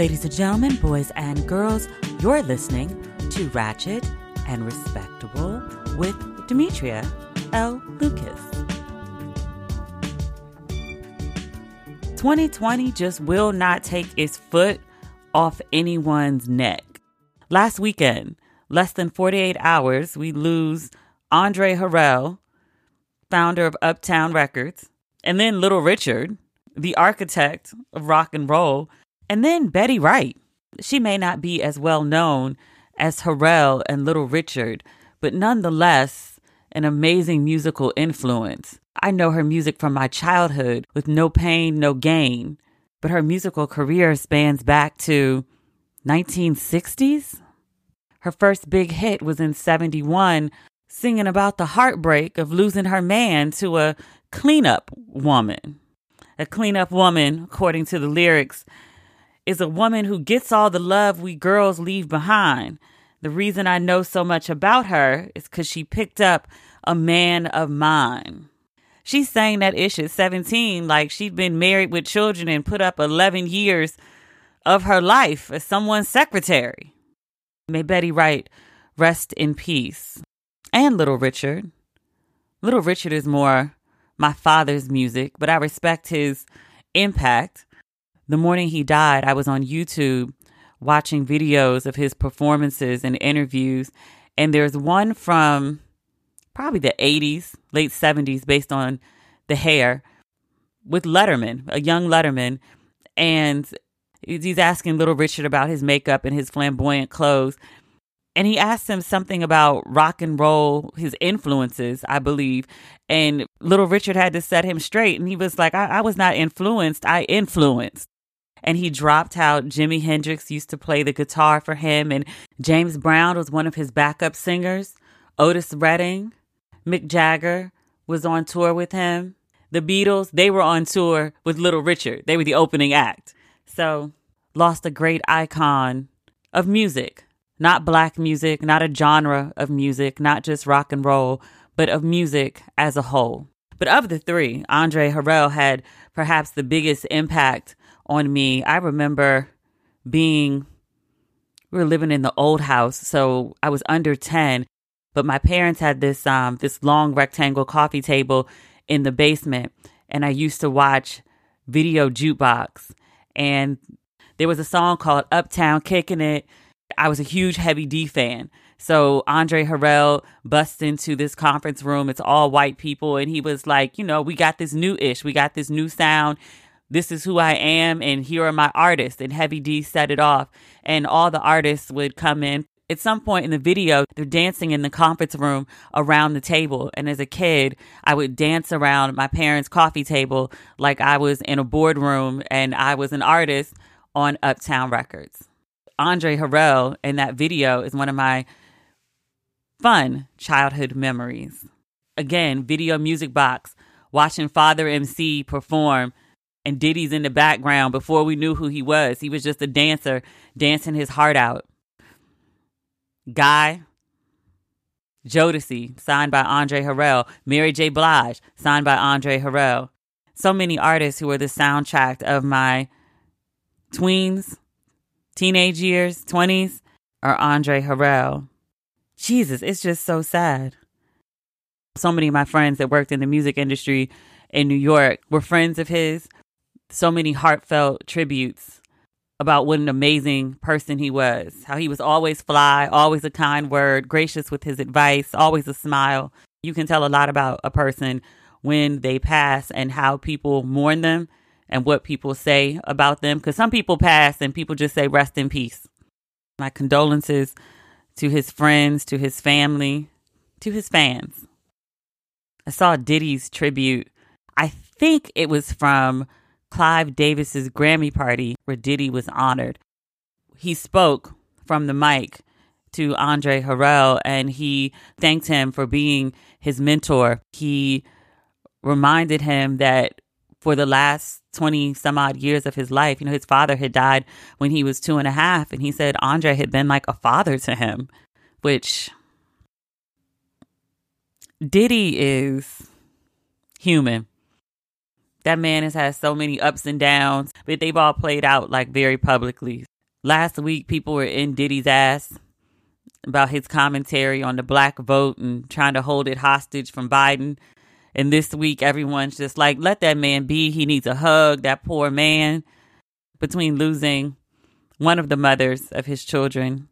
Ladies and gentlemen, boys and girls, you're listening to Ratchet and Respectable with Demetria L. Lucas. 2020 just will not take its foot off anyone's neck. Last weekend, less than 48 hours, we lose Andre Harrell, founder of Uptown Records, and then Little Richard, the architect of rock and roll, and then Betty Wright. She may not be as well known as Harrell and Little Richard, but nonetheless, an amazing musical influence. I know her music from my childhood with No Pain, No Gain, but her musical career spans back to 1960s. Her first big hit was in 71, singing about the heartbreak of losing her man to a cleanup woman. A cleanup woman, according to the lyrics, is a woman who gets all the love we girls leave behind. The reason I know so much about her is because she picked up a man of mine. She sang that ish at 17 like she'd been married with children and put up 11 years of her life as someone's secretary. May Betty Wright rest in peace. And Little Richard. Little Richard is more my father's music, but I respect his impact. The morning he died, I was on YouTube watching videos of his performances and interviews, and there's one from probably the 80s, late 70s, based on the hair with Letterman, a young Letterman, and he's asking Little Richard about his makeup and his flamboyant clothes and he asked him something about rock and roll, his influences, I believe. And little Richard had to set him straight. And he was like, I, I was not influenced, I influenced. And he dropped how Jimi Hendrix used to play the guitar for him, and James Brown was one of his backup singers. Otis Redding, Mick Jagger was on tour with him. The Beatles, they were on tour with Little Richard. They were the opening act. So, lost a great icon of music not black music, not a genre of music, not just rock and roll, but of music as a whole. But of the three, Andre Harrell had perhaps the biggest impact on me. I remember being, we were living in the old house, so I was under 10, but my parents had this, um, this long rectangle coffee table in the basement, and I used to watch video jukebox. And there was a song called Uptown Kicking It I was a huge Heavy D fan. So Andre Harrell busts into this conference room. It's all white people. And he was like, you know, we got this new ish. We got this new sound. This is who I am. And here are my artists. And Heavy D set it off. And all the artists would come in. At some point in the video, they're dancing in the conference room around the table. And as a kid, I would dance around my parents' coffee table like I was in a boardroom and I was an artist on Uptown Records. Andre Harrell in that video is one of my fun childhood memories. Again, video music box, watching Father MC perform and Diddy's in the background before we knew who he was. He was just a dancer dancing his heart out. Guy, Jodeci, signed by Andre Harrell. Mary J. Blige, signed by Andre Harrell. So many artists who were the soundtrack of my tweens teenage years, 20s, are Andre Harrell. Jesus, it's just so sad. So many of my friends that worked in the music industry in New York were friends of his. So many heartfelt tributes about what an amazing person he was. How he was always fly, always a kind word, gracious with his advice, always a smile. You can tell a lot about a person when they pass and how people mourn them and what people say about them. Because some people pass and people just say, rest in peace. My condolences to his friends, to his family, to his fans. I saw Diddy's tribute. I think it was from Clive Davis's Grammy party where Diddy was honored. He spoke from the mic to Andre Harrell and he thanked him for being his mentor. He reminded him that for the last 20 some odd years of his life. You know, his father had died when he was two and a half, and he said Andre had been like a father to him, which Diddy is human. That man has had so many ups and downs, but they've all played out like very publicly. Last week, people were in Diddy's ass about his commentary on the black vote and trying to hold it hostage from Biden. And this week, everyone's just like, let that man be. He needs a hug, that poor man. Between losing one of the mothers of his children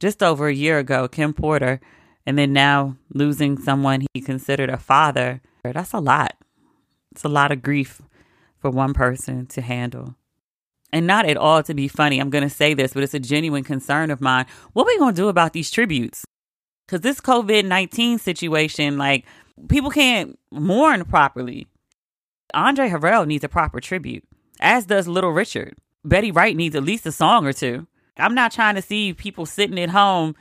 just over a year ago, Kim Porter, and then now losing someone he considered a father, that's a lot. It's a lot of grief for one person to handle. And not at all to be funny. I'm going to say this, but it's a genuine concern of mine. What are we going to do about these tributes? Because this COVID 19 situation, like, people can't mourn properly. Andre Harrell needs a proper tribute, as does Little Richard. Betty Wright needs at least a song or two. I'm not trying to see people sitting at home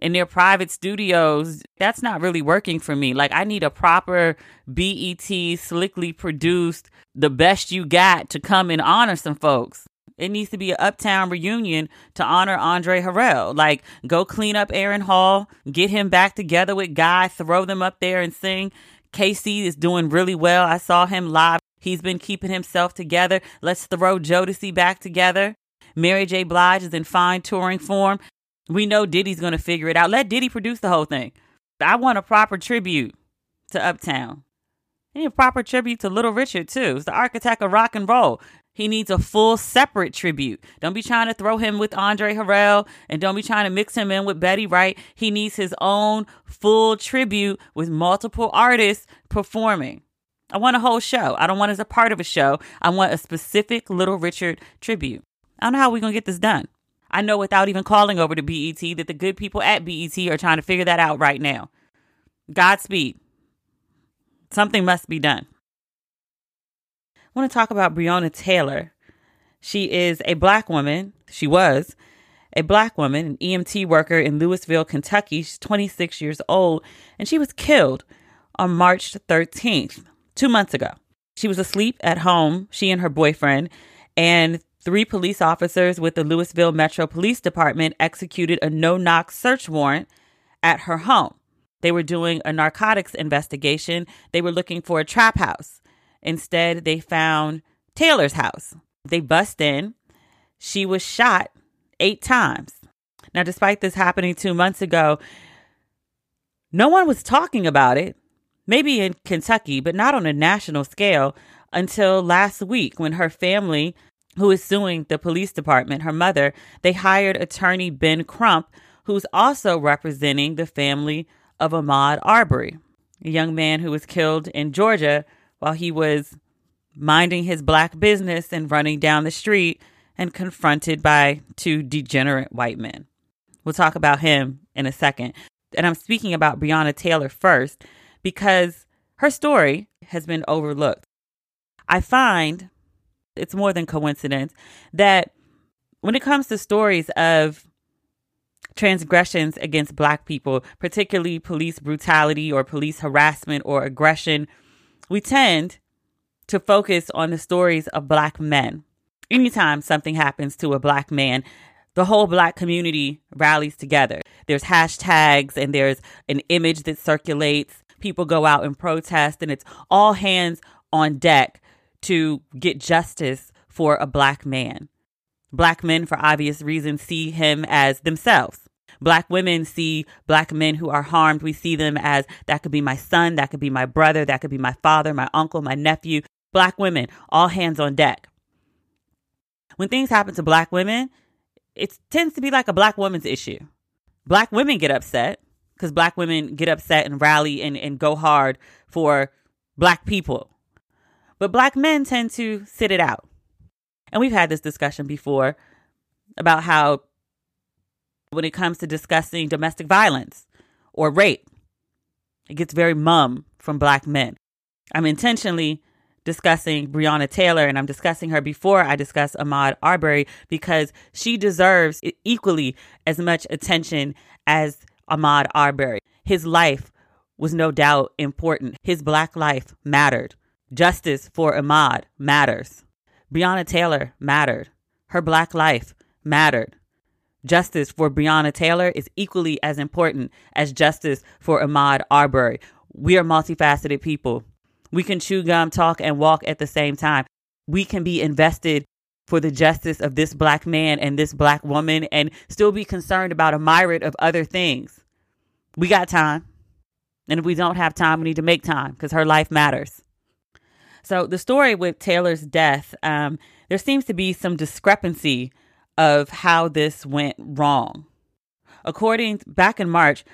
in their private studios. That's not really working for me. Like, I need a proper BET, slickly produced, the best you got to come and honor some folks. It needs to be an uptown reunion to honor Andre Harrell. Like, go clean up Aaron Hall, get him back together with Guy, throw them up there and sing. K-Ci is doing really well. I saw him live He's been keeping himself together. Let's throw Jodeci back together. Mary J. Blige is in fine touring form. We know Diddy's going to figure it out. Let Diddy produce the whole thing. I want a proper tribute to Uptown. Need a proper tribute to Little Richard, too. He's the architect of rock and roll. He needs a full separate tribute. Don't be trying to throw him with Andre Harrell and don't be trying to mix him in with Betty Wright. He needs his own full tribute with multiple artists performing. I want a whole show. I don't want it as a part of a show. I want a specific Little Richard tribute. I don't know how we're going to get this done. I know without even calling over to BET that the good people at BET are trying to figure that out right now. Godspeed. Something must be done. I want to talk about Breonna Taylor. She is a black woman. She was a black woman, an EMT worker in Louisville, Kentucky. She's 26 years old, and she was killed on March 13th two months ago. She was asleep at home, she and her boyfriend, and three police officers with the Louisville Metro Police Department executed a no knock search warrant at her home. They were doing a narcotics investigation, they were looking for a trap house. Instead, they found Taylor's house. They bust in. She was shot eight times. Now, despite this happening two months ago, no one was talking about it maybe in Kentucky, but not on a national scale until last week when her family, who is suing the police department, her mother, they hired attorney Ben Crump, who's also representing the family of Ahmaud Arbery, a young man who was killed in Georgia while he was minding his black business and running down the street and confronted by two degenerate white men. We'll talk about him in a second. And I'm speaking about Breonna Taylor first because her story has been overlooked. I find it's more than coincidence that when it comes to stories of transgressions against Black people, particularly police brutality or police harassment or aggression, we tend to focus on the stories of Black men. Anytime something happens to a Black man, the whole Black community rallies together. There's hashtags and there's an image that circulates people go out and protest, and it's all hands on deck to get justice for a black man. Black men, for obvious reasons, see him as themselves. Black women see black men who are harmed. We see them as that could be my son, that could be my brother, that could be my father, my uncle, my nephew. Black women, all hands on deck. When things happen to black women, it tends to be like a black woman's issue. Black women get upset because black women get upset and rally and, and go hard for black people. But black men tend to sit it out. And we've had this discussion before about how when it comes to discussing domestic violence or rape, it gets very mum from black men. I'm intentionally discussing Breonna Taylor and I'm discussing her before I discuss Ahmaud Arbery because she deserves equally as much attention as Ahmaud Arbery. His life was no doubt important. His black life mattered. Justice for Ahmaud matters. Breonna Taylor mattered. Her black life mattered. Justice for Breonna Taylor is equally as important as justice for Ahmaud Arbery. We are multifaceted people. We can chew gum, talk, and walk at the same time. We can be invested for the justice of this black man and this black woman and still be concerned about a myriad of other things. We got time. And if we don't have time, we need to make time because her life matters. So, the story with Taylor's death, um, there seems to be some discrepancy of how this went wrong. According back in March,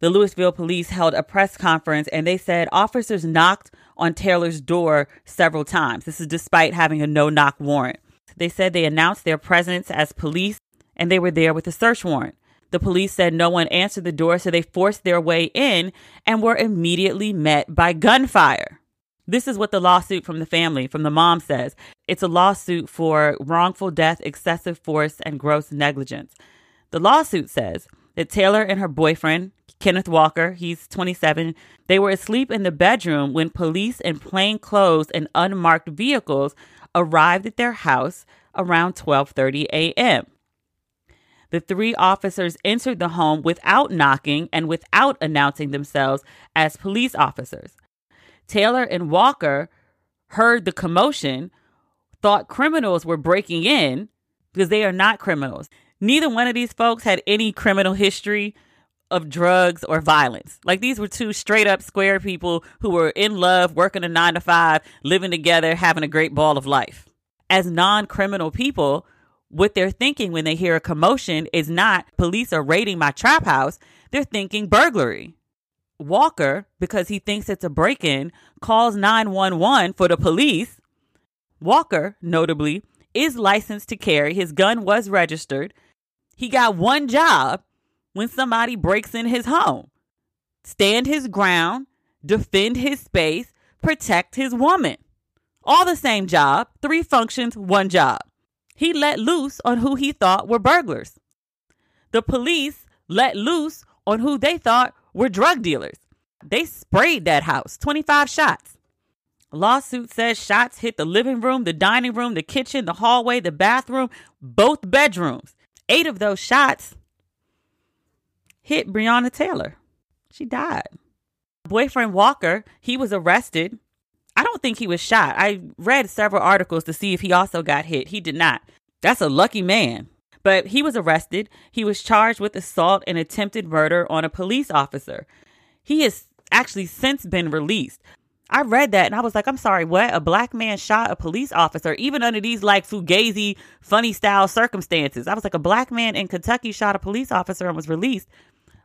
the Louisville police held a press conference and they said officers knocked on Taylor's door several times. This is despite having a no knock warrant. They said they announced their presence as police and they were there with a search warrant. The police said no one answered the door, so they forced their way in and were immediately met by gunfire. This is what the lawsuit from the family, from the mom says. It's a lawsuit for wrongful death, excessive force, and gross negligence. The lawsuit says that Taylor and her boyfriend, Kenneth Walker, he's 27, they were asleep in the bedroom when police in plain clothes and unmarked vehicles arrived at their house around 12:30 a.m. The three officers entered the home without knocking and without announcing themselves as police officers. Taylor and Walker heard the commotion, thought criminals were breaking in because they are not criminals. Neither one of these folks had any criminal history of drugs or violence. Like these were two straight up square people who were in love, working a nine to five, living together, having a great ball of life. As non criminal people, what they're thinking when they hear a commotion is not police are raiding my trap house, they're thinking burglary. Walker, because he thinks it's a break in, calls 911 for the police. Walker, notably, is licensed to carry. His gun was registered. He got one job when somebody breaks in his home stand his ground, defend his space, protect his woman. All the same job, three functions, one job. He let loose on who he thought were burglars. The police let loose on who they thought were drug dealers. They sprayed that house, 25 shots. Lawsuit says shots hit the living room, the dining room, the kitchen, the hallway, the bathroom, both bedrooms. Eight of those shots hit Breonna Taylor. She died. Boyfriend Walker, he was arrested. I don't think he was shot. I read several articles to see if he also got hit. He did not. That's a lucky man. But he was arrested. He was charged with assault and attempted murder on a police officer. He has actually since been released. I read that and I was like, I'm sorry, what? A black man shot a police officer, even under these like fugazi, funny style circumstances. I was like, a black man in Kentucky shot a police officer and was released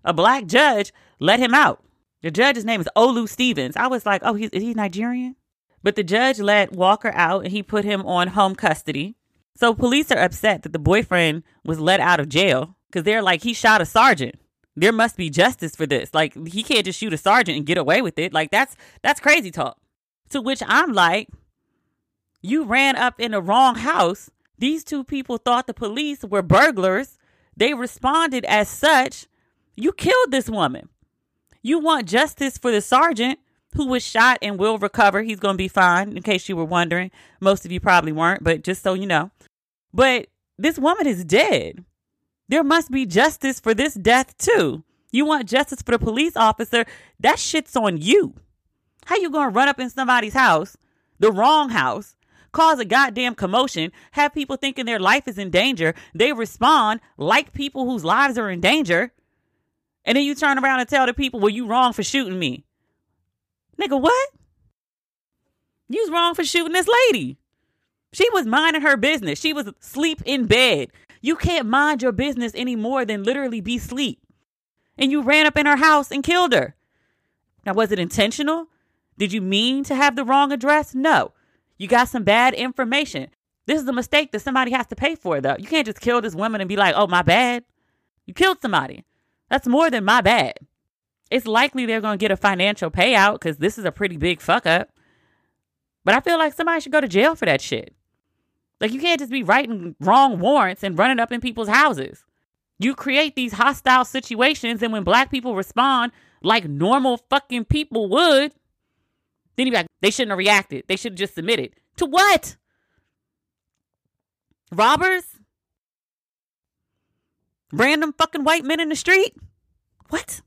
a black judge let him out. The judge's name is Olu Stevens. I was like, oh, he's, is he Nigerian? But the judge let Walker out and he put him on home custody. So police are upset that the boyfriend was let out of jail because they're like, he shot a sergeant. There must be justice for this. Like he can't just shoot a sergeant and get away with it. Like that's that's crazy talk. To which I'm like, you ran up in the wrong house. These two people thought the police were burglars. They responded as such. You killed this woman. You want justice for the sergeant who was shot and will recover. He's going to be fine, in case you were wondering. Most of you probably weren't, but just so you know. But this woman is dead. There must be justice for this death, too. You want justice for the police officer. That shit's on you. How you going to run up in somebody's house, the wrong house, cause a goddamn commotion, have people thinking their life is in danger. They respond like people whose lives are in danger. And then you turn around and tell the people, well, you wrong for shooting me. Nigga, what? You's wrong for shooting this lady. She was minding her business. She was sleep in bed. You can't mind your business any more than literally be sleep. And you ran up in her house and killed her. Now, was it intentional? Did you mean to have the wrong address? No. You got some bad information. This is a mistake that somebody has to pay for, though. You can't just kill this woman and be like, oh, my bad. You killed somebody. That's more than my bad. It's likely they're going to get a financial payout because this is a pretty big fuck up. But I feel like somebody should go to jail for that shit. Like, you can't just be writing wrong warrants and running up in people's houses. You create these hostile situations, and when black people respond like normal fucking people would, then you like, they shouldn't have reacted. They should have just submitted. To what? Robbers? Random fucking white men in the street? What?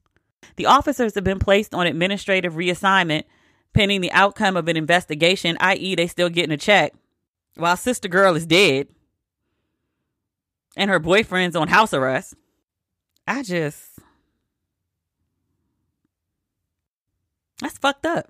The officers have been placed on administrative reassignment pending the outcome of an investigation, i.e., they still getting a check, while sister girl is dead and her boyfriend's on house arrest. I just. That's fucked up.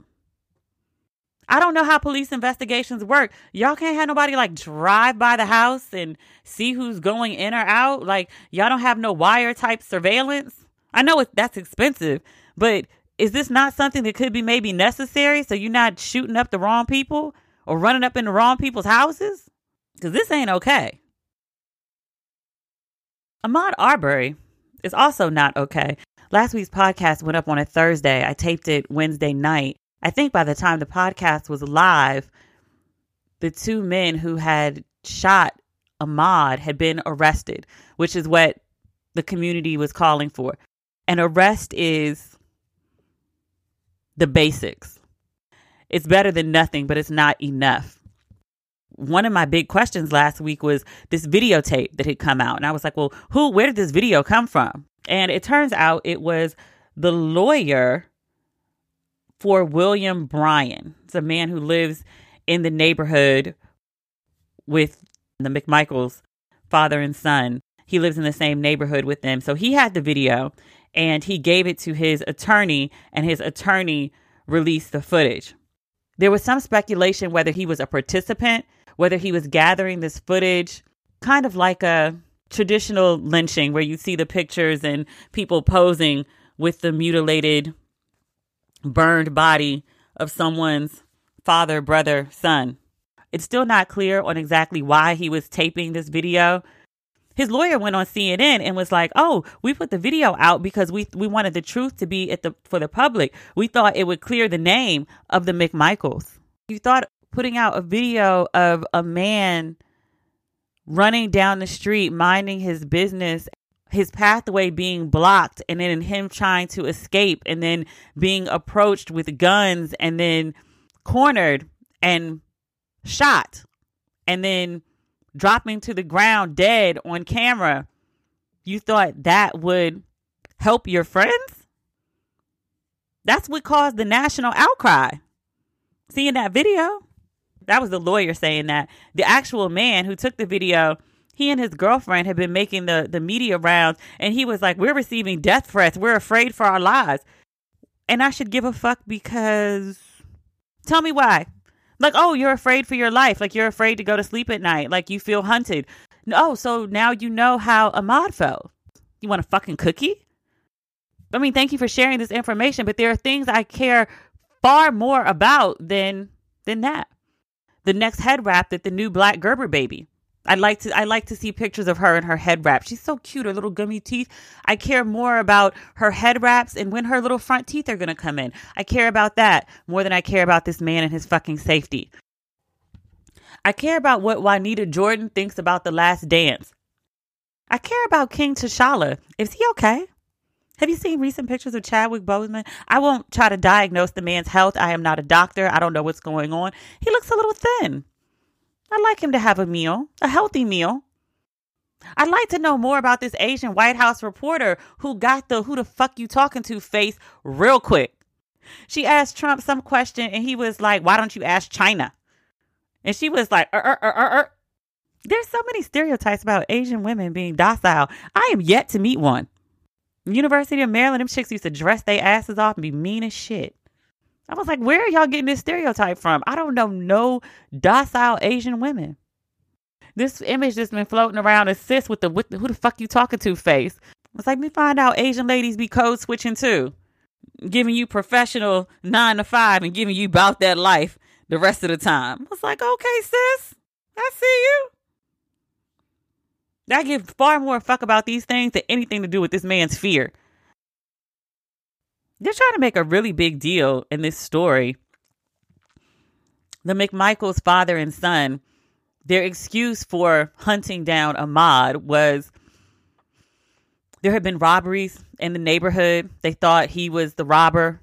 I don't know how police investigations work. Y'all can't have nobody like drive by the house and see who's going in or out. Like, y'all don't have no wire type surveillance. I know it, that's expensive, but is this not something that could be maybe necessary so you're not shooting up the wrong people or running up in the wrong people's houses? Because this ain't okay. Ahmaud Arbery is also not okay. Last week's podcast went up on a Thursday. I taped it Wednesday night. I think by the time the podcast was live, the two men who had shot Ahmaud had been arrested, which is what the community was calling for. An arrest is the basics. It's better than nothing, but it's not enough. One of my big questions last week was this videotape that had come out. And I was like, well, who, where did this video come from? And it turns out it was the lawyer for William Bryan. It's a man who lives in the neighborhood with the McMichaels, father and son. He lives in the same neighborhood with them. So he had the video and he gave it to his attorney, and his attorney released the footage. There was some speculation whether he was a participant, whether he was gathering this footage, kind of like a traditional lynching where you see the pictures and people posing with the mutilated, burned body of someone's father, brother, son. It's still not clear on exactly why he was taping this video, his lawyer went on CNN and was like, "Oh, we put the video out because we we wanted the truth to be at the for the public. We thought it would clear the name of the McMichaels. You thought putting out a video of a man running down the street minding his business his pathway being blocked and then him trying to escape and then being approached with guns and then cornered and shot and then dropping to the ground dead on camera, you thought that would help your friends? That's what caused the national outcry. Seeing that video, that was the lawyer saying that. The actual man who took the video, he and his girlfriend had been making the, the media rounds, and he was like, We're receiving death threats. We're afraid for our lives. And I should give a fuck because tell me why. Like, oh, you're afraid for your life. Like, you're afraid to go to sleep at night. Like, you feel hunted. Oh, so now you know how Ahmaud felt. You want a fucking cookie? I mean, thank you for sharing this information, but there are things I care far more about than than that. The next head wrap that the new Black Gerber baby. I'd like to I like to see pictures of her and her head wrap. She's so cute, her little gummy teeth. I care more about her head wraps and when her little front teeth are gonna come in. I care about that more than I care about this man and his fucking safety. I care about what Juanita Jordan thinks about the last dance. I care about King T'Challa. Is he okay? Have you seen recent pictures of Chadwick Boseman? I won't try to diagnose the man's health. I am not a doctor. I don't know what's going on. He looks a little thin. I'd like him to have a meal, a healthy meal. I'd like to know more about this Asian White House reporter who got the who the fuck you talking to face real quick. She asked Trump some question and he was like, Why don't you ask China? And she was like, er, er, er, er. There's so many stereotypes about Asian women being docile. I am yet to meet one. University of Maryland, them chicks used to dress their asses off and be mean as shit. I was like, where are y'all getting this stereotype from? I don't know no docile Asian women. This image that's been floating around assists with the, with the who the fuck you talking to face. It's like me find out Asian ladies be code switching too. Giving you professional nine to five and giving you about that life the rest of the time. I was like, okay, sis, I see you. I give far more fuck about these things than anything to do with this man's fear they're trying to make a really big deal in this story. The McMichaels father and son, their excuse for hunting down Ahmaud was there had been robberies in the neighborhood. They thought he was the robber.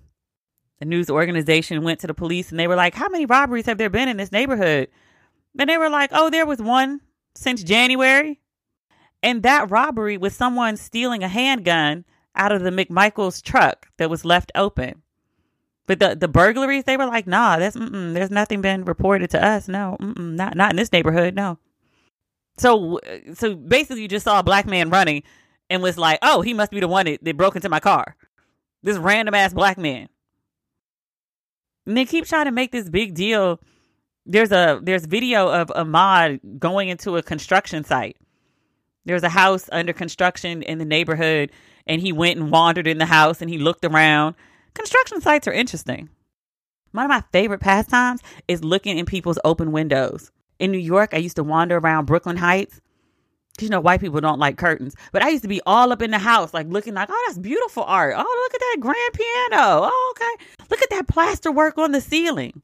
The news organization went to the police and they were like, How many robberies have there been in this neighborhood? And they were like, Oh, there was one since January. And that robbery was someone stealing a handgun out of the McMichaels truck that was left open. But the the burglaries, they were like, nah, that's there's nothing been reported to us. No, not not in this neighborhood. No. So so basically, you just saw a black man running and was like, oh, he must be the one that, that broke into my car. This random ass black man. And they keep trying to make this big deal. There's a there's video of Ahmaud going into a construction site. There's a house under construction in the neighborhood, and he went and wandered in the house and he looked around. Construction sites are interesting. One of my favorite pastimes is looking in people's open windows. In New York, I used to wander around Brooklyn Heights. You know, white people don't like curtains, but I used to be all up in the house, like looking like, oh, that's beautiful art. Oh, look at that grand piano. Oh, okay. Look at that plaster work on the ceiling.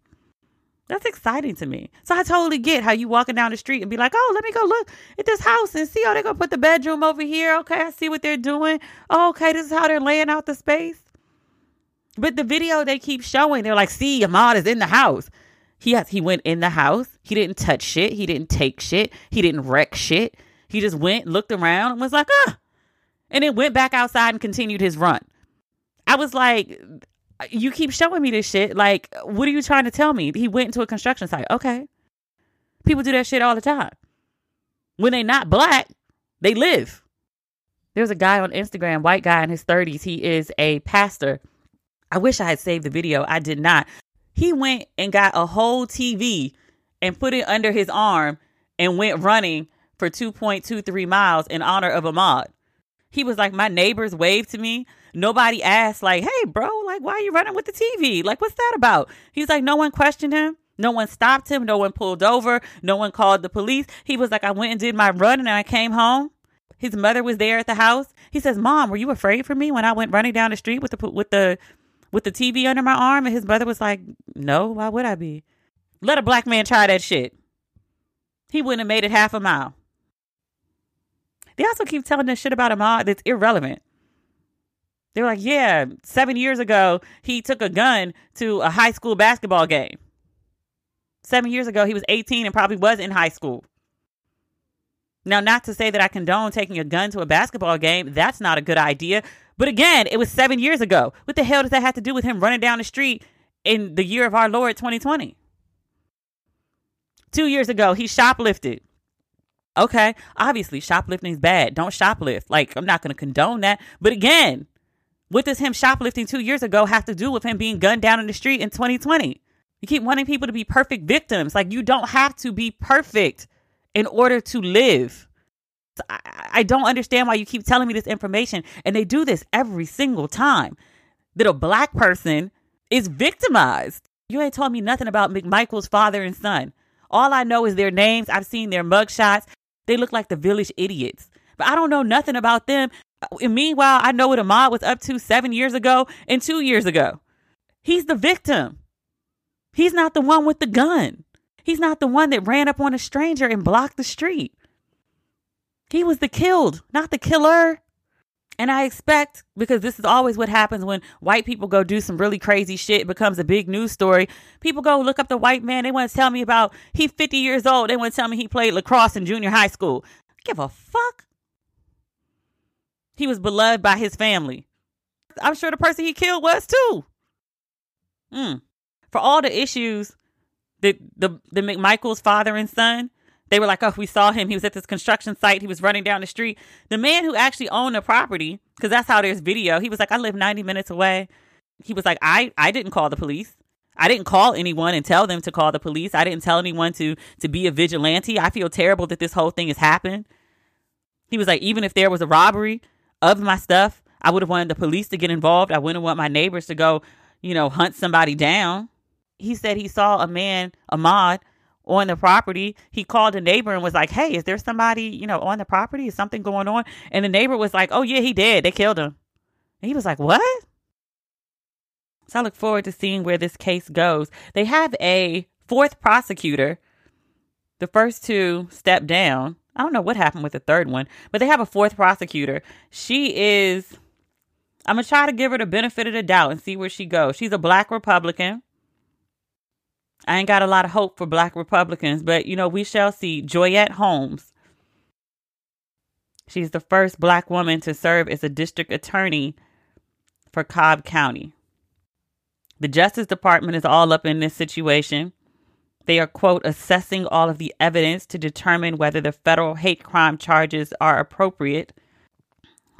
That's exciting to me. So I totally get how you walking down the street and be like, oh, let me go look at this house and see how they're gonna put the bedroom over here. Okay, I see what they're doing. Oh, okay, this is how they're laying out the space. But the video they keep showing, they're like, see, Ahmaud is in the house. He has he went in the house. He didn't touch shit. He didn't take shit. He didn't wreck shit. He just went, looked around, and was like, ah. And then went back outside and continued his run. I was like, you keep showing me this shit. Like, what are you trying to tell me? He went into a construction site. Okay. People do that shit all the time. When they not black, they live. There's a guy on Instagram, white guy in his 30s. He is a pastor. I wish I had saved the video. I did not. He went and got a whole TV and put it under his arm and went running for 2.23 miles in honor of Ahmaud. He was like, My neighbors waved to me. Nobody asked, like, hey, bro, like, why are you running with the TV? Like, what's that about? He's like, no one questioned him. No one stopped him. No one pulled over. No one called the police. He was like, I went and did my run and I came home. His mother was there at the house. He says, Mom, were you afraid for me when I went running down the street with the with the with the TV under my arm? And his mother was like, No, why would I be? Let a black man try that shit. He wouldn't have made it half a mile. They also keep telling this shit about Ahmaud that's irrelevant. They were like, yeah, seven years ago, he took a gun to a high school basketball game. Seven years ago, he was 18 and probably was in high school. Now, not to say that I condone taking a gun to a basketball game. That's not a good idea. But again, it was seven years ago. What the hell does that have to do with him running down the street in the year of our Lord 2020? Two years ago, he shoplifted. Okay, obviously, shoplifting is bad. Don't shoplift. Like, I'm not going to condone that. But again, what does him shoplifting two years ago have to do with him being gunned down in the street in 2020? You keep wanting people to be perfect victims. Like, you don't have to be perfect in order to live. So I, I don't understand why you keep telling me this information. And they do this every single time that a black person is victimized. You ain't told me nothing about McMichael's father and son. All I know is their names. I've seen their mugshots. They look like the village idiots. But I don't know nothing about them and meanwhile, I know what Ahmaud was up to seven years ago and two years ago. He's the victim. He's not the one with the gun. He's not the one that ran up on a stranger and blocked the street. He was the killed, not the killer. And I expect, because this is always what happens when white people go do some really crazy shit, it becomes a big news story. People go look up the white man. They want to tell me about he's 50 years old. They want to tell me he played lacrosse in junior high school. Give a fuck. He was beloved by his family. I'm sure the person he killed was too. Mm. For all the issues that the the McMichael's father and son, they were like, oh, we saw him. He was at this construction site. He was running down the street. The man who actually owned the property, because that's how there's video. He was like, I live 90 minutes away. He was like, I I didn't call the police. I didn't call anyone and tell them to call the police. I didn't tell anyone to to be a vigilante. I feel terrible that this whole thing has happened. He was like, even if there was a robbery, of my stuff. I would have wanted the police to get involved. I wouldn't want my neighbors to go, you know, hunt somebody down. He said he saw a man, Ahmaud, on the property. He called a neighbor and was like, Hey, is there somebody, you know, on the property? Is something going on? And the neighbor was like, Oh, yeah, he did. They killed him. And he was like, What? So I look forward to seeing where this case goes. They have a fourth prosecutor. The first two stepped down. I don't know what happened with the third one, but they have a fourth prosecutor. She is, I'm going to try to give her the benefit of the doubt and see where she goes. She's a black Republican. I ain't got a lot of hope for black Republicans, but you know, we shall see. Joyette Holmes. She's the first black woman to serve as a district attorney for Cobb County. The Justice Department is all up in this situation. They are, quote, assessing all of the evidence to determine whether the federal hate crime charges are appropriate.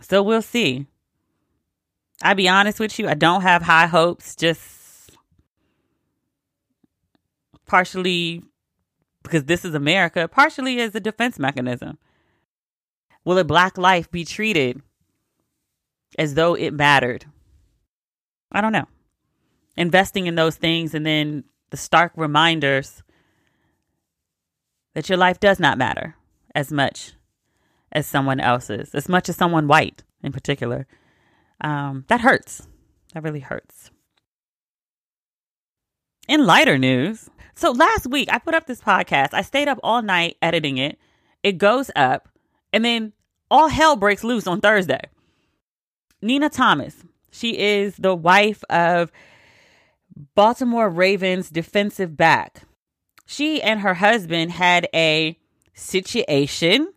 So we'll see. I'll be honest with you, I don't have high hopes, just partially because this is America, partially as a defense mechanism. Will a black life be treated as though it mattered? I don't know. Investing in those things and then the stark reminders that your life does not matter as much as someone else's, as much as someone white in particular. Um, that hurts. That really hurts. In lighter news, so last week I put up this podcast. I stayed up all night editing it. It goes up, and then all hell breaks loose on Thursday. Nina Thomas, she is the wife of Baltimore Ravens defensive back. She and her husband had a situation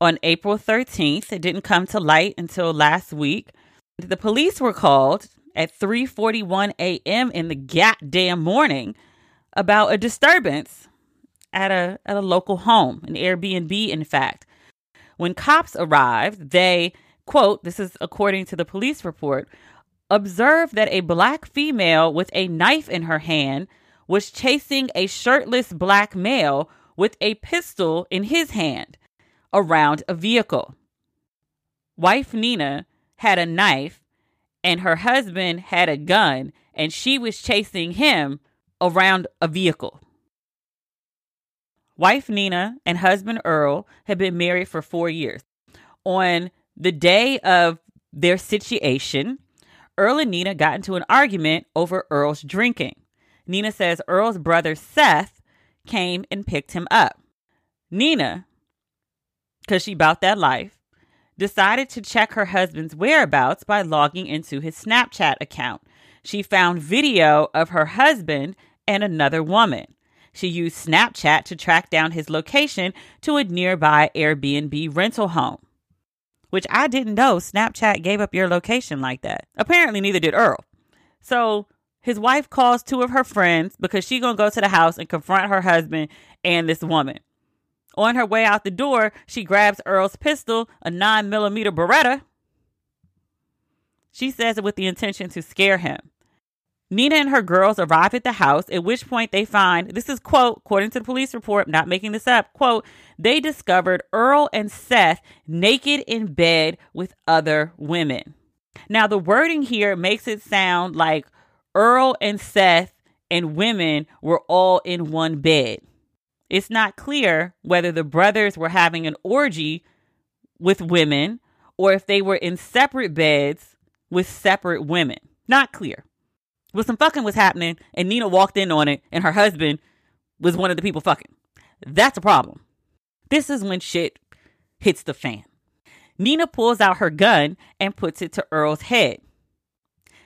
on April 13th. It didn't come to light until last week. The police were called at 3:41 a.m. in the goddamn morning about a disturbance at a at a local home, an Airbnb in fact. When cops arrived, they quote, this is according to the police report, observed that a black female with a knife in her hand was chasing a shirtless black male with a pistol in his hand around a vehicle. Wife Nina had a knife and her husband had a gun and she was chasing him around a vehicle. Wife Nina and husband Earl had been married for four years. On the day of their situation, Earl and Nina got into an argument over Earl's drinking. Nina says Earl's brother Seth came and picked him up. Nina, because she bought that life, decided to check her husband's whereabouts by logging into his Snapchat account. She found video of her husband and another woman. She used Snapchat to track down his location to a nearby Airbnb rental home which I didn't know Snapchat gave up your location like that. Apparently, neither did Earl. So his wife calls two of her friends because she gonna go to the house and confront her husband and this woman. On her way out the door, she grabs Earl's pistol, a nine millimeter Beretta. She says it with the intention to scare him. Nina and her girls arrive at the house, at which point they find this is, quote, according to the police report, not making this up, quote, they discovered Earl and Seth naked in bed with other women. Now, the wording here makes it sound like Earl and Seth and women were all in one bed. It's not clear whether the brothers were having an orgy with women or if they were in separate beds with separate women. Not clear. But some fucking was happening, and Nina walked in on it, and her husband was one of the people fucking. That's a problem. This is when shit hits the fan. Nina pulls out her gun and puts it to Earl's head.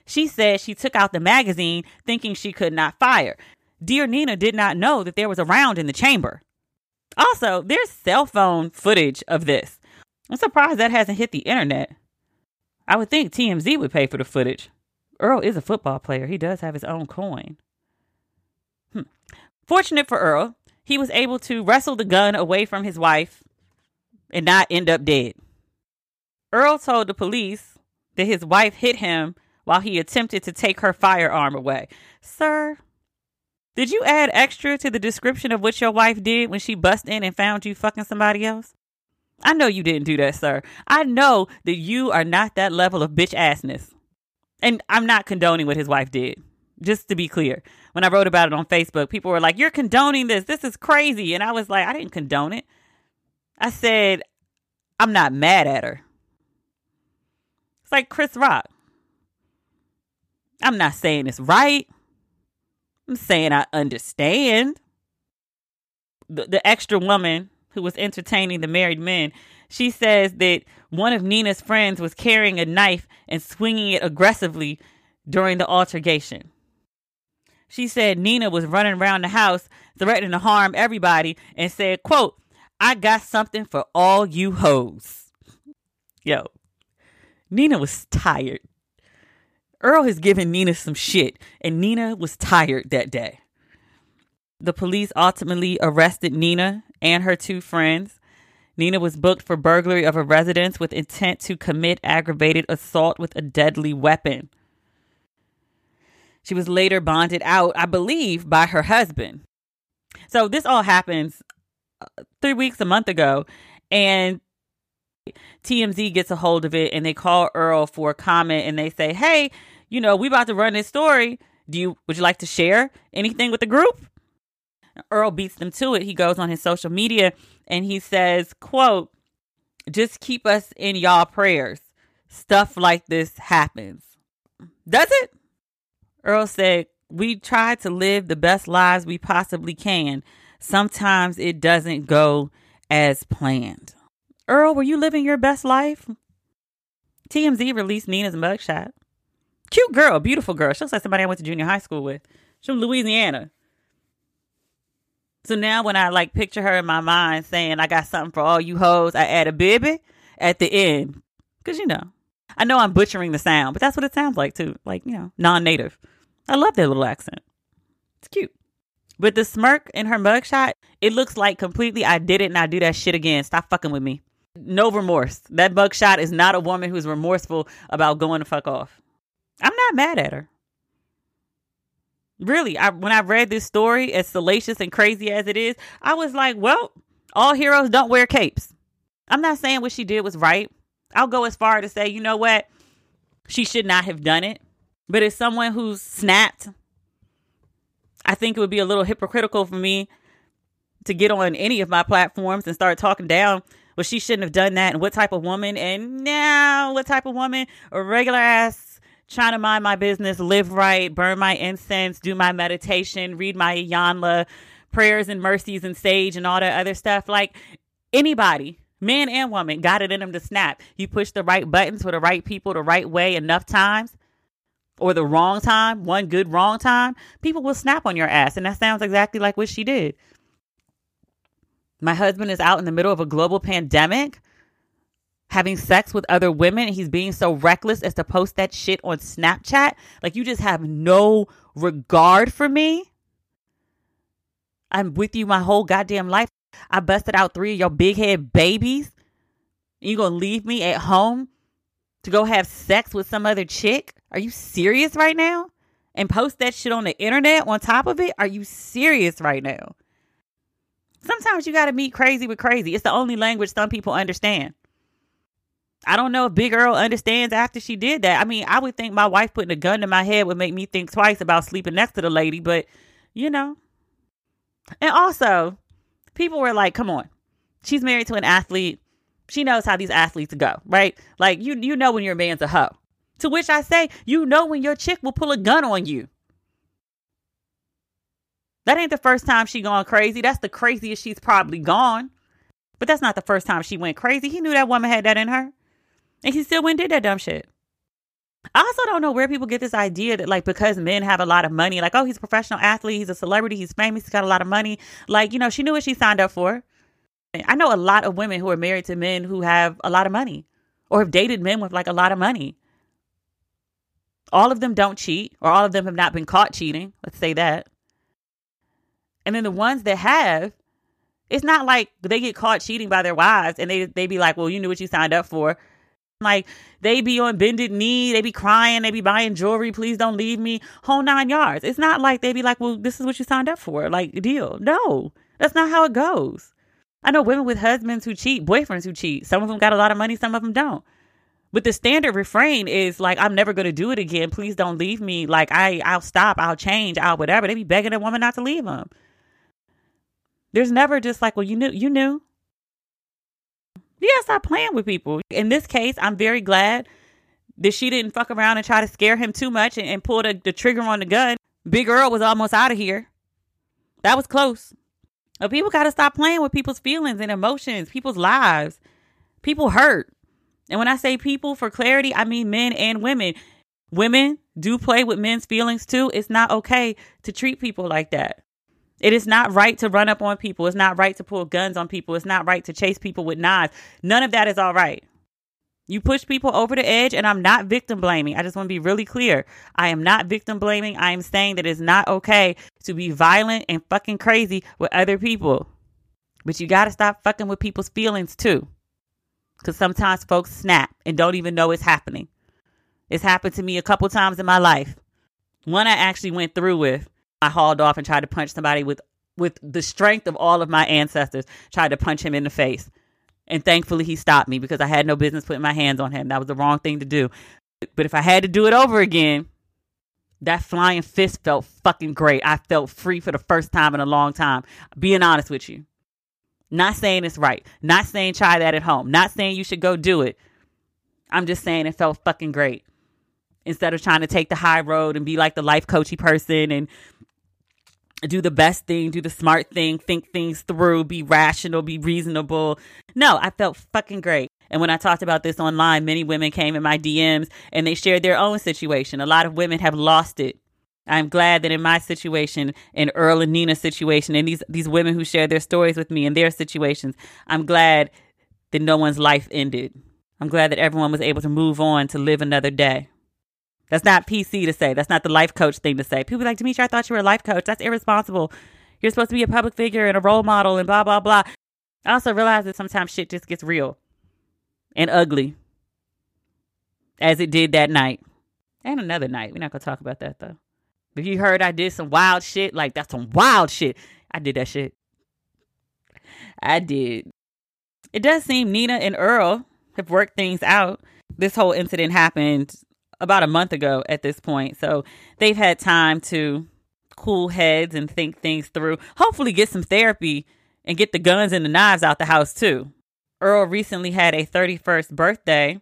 She said she took out the magazine thinking she could not fire. Dear Nina did not know that there was a round in the chamber. Also, there's cell phone footage of this. I'm surprised that hasn't hit the internet. I would think TMZ would pay for the footage. Earl is a football player. He does have his own coin. Hmm. Fortunate for Earl, he was able to wrestle the gun away from his wife and not end up dead. Earl told the police that his wife hit him while he attempted to take her firearm away. Sir, did you add extra to the description of what your wife did when she bust in and found you fucking somebody else? I know you didn't do that, sir. I know that you are not that level of bitch assness. And I'm not condoning what his wife did. Just to be clear, when I wrote about it on Facebook, people were like, You're condoning this. This is crazy. And I was like, I didn't condone it. I said, I'm not mad at her. It's like Chris Rock. I'm not saying it's right. I'm saying I understand. The, the extra woman who was entertaining the married men she says that one of Nina's friends was carrying a knife and swinging it aggressively during the altercation. She said Nina was running around the house threatening to harm everybody and said, quote, I got something for all you hoes. Yo, Nina was tired. Earl has given Nina some shit, and Nina was tired that day. The police ultimately arrested Nina and her two friends. Nina was booked for burglary of a residence with intent to commit aggravated assault with a deadly weapon. She was later bonded out, I believe, by her husband. So this all happens uh, three weeks, a month ago, and TMZ gets a hold of it and they call Earl for a comment and they say, "Hey, you know, we about to run this story. Do you would you like to share anything with the group?" Earl beats them to it. He goes on his social media and he says, "Quote: Just keep us in y'all prayers. Stuff like this happens." Does it? Earl said, We try to live the best lives we possibly can. Sometimes it doesn't go as planned. Earl, were you living your best life? TMZ released Nina's mugshot. Cute girl, beautiful girl. She looks like somebody I went to junior high school with. She's from Louisiana. So now when I like picture her in my mind saying, I got something for all you hoes, I add a baby at the end. Cause you know, I know I'm butchering the sound, but that's what it sounds like too. Like, you know, non native. I love that little accent. It's cute. But the smirk in her mugshot, it looks like completely I did it and I do that shit again. Stop fucking with me. No remorse. That mugshot is not a woman who's remorseful about going to fuck off. I'm not mad at her. Really, I when I read this story, as salacious and crazy as it is, I was like, well, all heroes don't wear capes. I'm not saying what she did was right. I'll go as far to say, you know what? She should not have done it. But as someone who's snapped, I think it would be a little hypocritical for me to get on any of my platforms and start talking down. Well, she shouldn't have done that. And what type of woman? And now, what type of woman? A regular ass trying to mind my business, live right, burn my incense, do my meditation, read my Iyanla prayers and mercies and sage and all that other stuff. Like anybody, man and woman, got it in them to snap. You push the right buttons for the right people the right way enough times or the wrong time, one good wrong time, people will snap on your ass. And that sounds exactly like what she did. My husband is out in the middle of a global pandemic having sex with other women he's being so reckless as to post that shit on Snapchat. Like you just have no regard for me. I'm with you my whole goddamn life. I busted out three of your big head babies. You gonna leave me at home to go have sex with some other chick? Are you serious right now? And post that shit on the internet on top of it? Are you serious right now? Sometimes you got to meet crazy with crazy. It's the only language some people understand. I don't know if Big Earl understands after she did that. I mean, I would think my wife putting a gun to my head would make me think twice about sleeping next to the lady, but you know. And also, people were like, come on. She's married to an athlete she knows how these athletes go, right? Like you you know when your man's a hoe. To which I say, you know when your chick will pull a gun on you. That ain't the first time she gone crazy. That's the craziest she's probably gone. But that's not the first time she went crazy. He knew that woman had that in her. And he still went and did that dumb shit. I also don't know where people get this idea that like because men have a lot of money, like, oh, he's a professional athlete, he's a celebrity, he's famous, he's got a lot of money. Like, you know, she knew what she signed up for. I know a lot of women who are married to men who have a lot of money or have dated men with like a lot of money. All of them don't cheat, or all of them have not been caught cheating. Let's say that. And then the ones that have, it's not like they get caught cheating by their wives and they they be like, "Well, you knew what you signed up for." Like they be on bended knee, they be crying, they be buying jewelry. Please don't leave me. Whole nine yards. It's not like they be like, "Well, this is what you signed up for." Like deal. No, that's not how it goes. I know women with husbands who cheat, boyfriends who cheat. Some of them got a lot of money, some of them don't. But the standard refrain is like, I'm never going to do it again. Please don't leave me. Like, I, I'll stop. I'll change. I'll whatever. They be begging a woman not to leave them. There's never just like, well, you knew, you knew. Yeah, stop playing with people. In this case, I'm very glad that she didn't fuck around and try to scare him too much and, and pull the, the trigger on the gun. Big Earl was almost out of here. That was close. But people got to stop playing with people's feelings and emotions, people's lives. People hurt. And when I say people for clarity, I mean men and women. Women do play with men's feelings too. It's not okay to treat people like that. It is not right to run up on people. It's not right to pull guns on people. It's not right to chase people with knives. None of that is all right. You push people over the edge, and I'm not victim blaming. I just want to be really clear. I am not victim blaming. I am saying that it's not okay to be violent and fucking crazy with other people. But you got to stop fucking with people's feelings too. Because sometimes folks snap and don't even know it's happening. It's happened to me a couple times in my life. One I actually went through with. I hauled off and tried to punch somebody with with the strength of all of my ancestors, tried to punch him in the face. And thankfully, he stopped me because I had no business putting my hands on him. That was the wrong thing to do. But if I had to do it over again, that flying fist felt fucking great. I felt free for the first time in a long time. Being honest with you. Not saying it's right. Not saying try that at home. Not saying you should go do it. I'm just saying it felt fucking great. Instead of trying to take the high road and be like the life coachy person and do the best thing, do the smart thing, think things through, be rational, be reasonable. No, I felt fucking great. And when I talked about this online, many women came in my DMs and they shared their own situation. A lot of women have lost it. I'm glad that in my situation, in Earl and Nina's situation, and these these women who shared their stories with me and their situations, I'm glad that no one's life ended. I'm glad that everyone was able to move on to live another day. That's not PC to say. That's not the life coach thing to say. People like, Demetri, I thought you were a life coach. That's irresponsible. You're supposed to be a public figure and a role model and blah, blah, blah. I also realize that sometimes shit just gets real and ugly, as it did that night. And another night. We're not going to talk about that, though. If you heard I did some wild shit, like that's some wild shit. I did that shit. I did. It does seem Nina and Earl have worked things out. This whole incident happened about a month ago at this point. So they've had time to cool heads and think things through. Hopefully, get some therapy and get the guns and the knives out the house too. Earl recently had a 31st birthday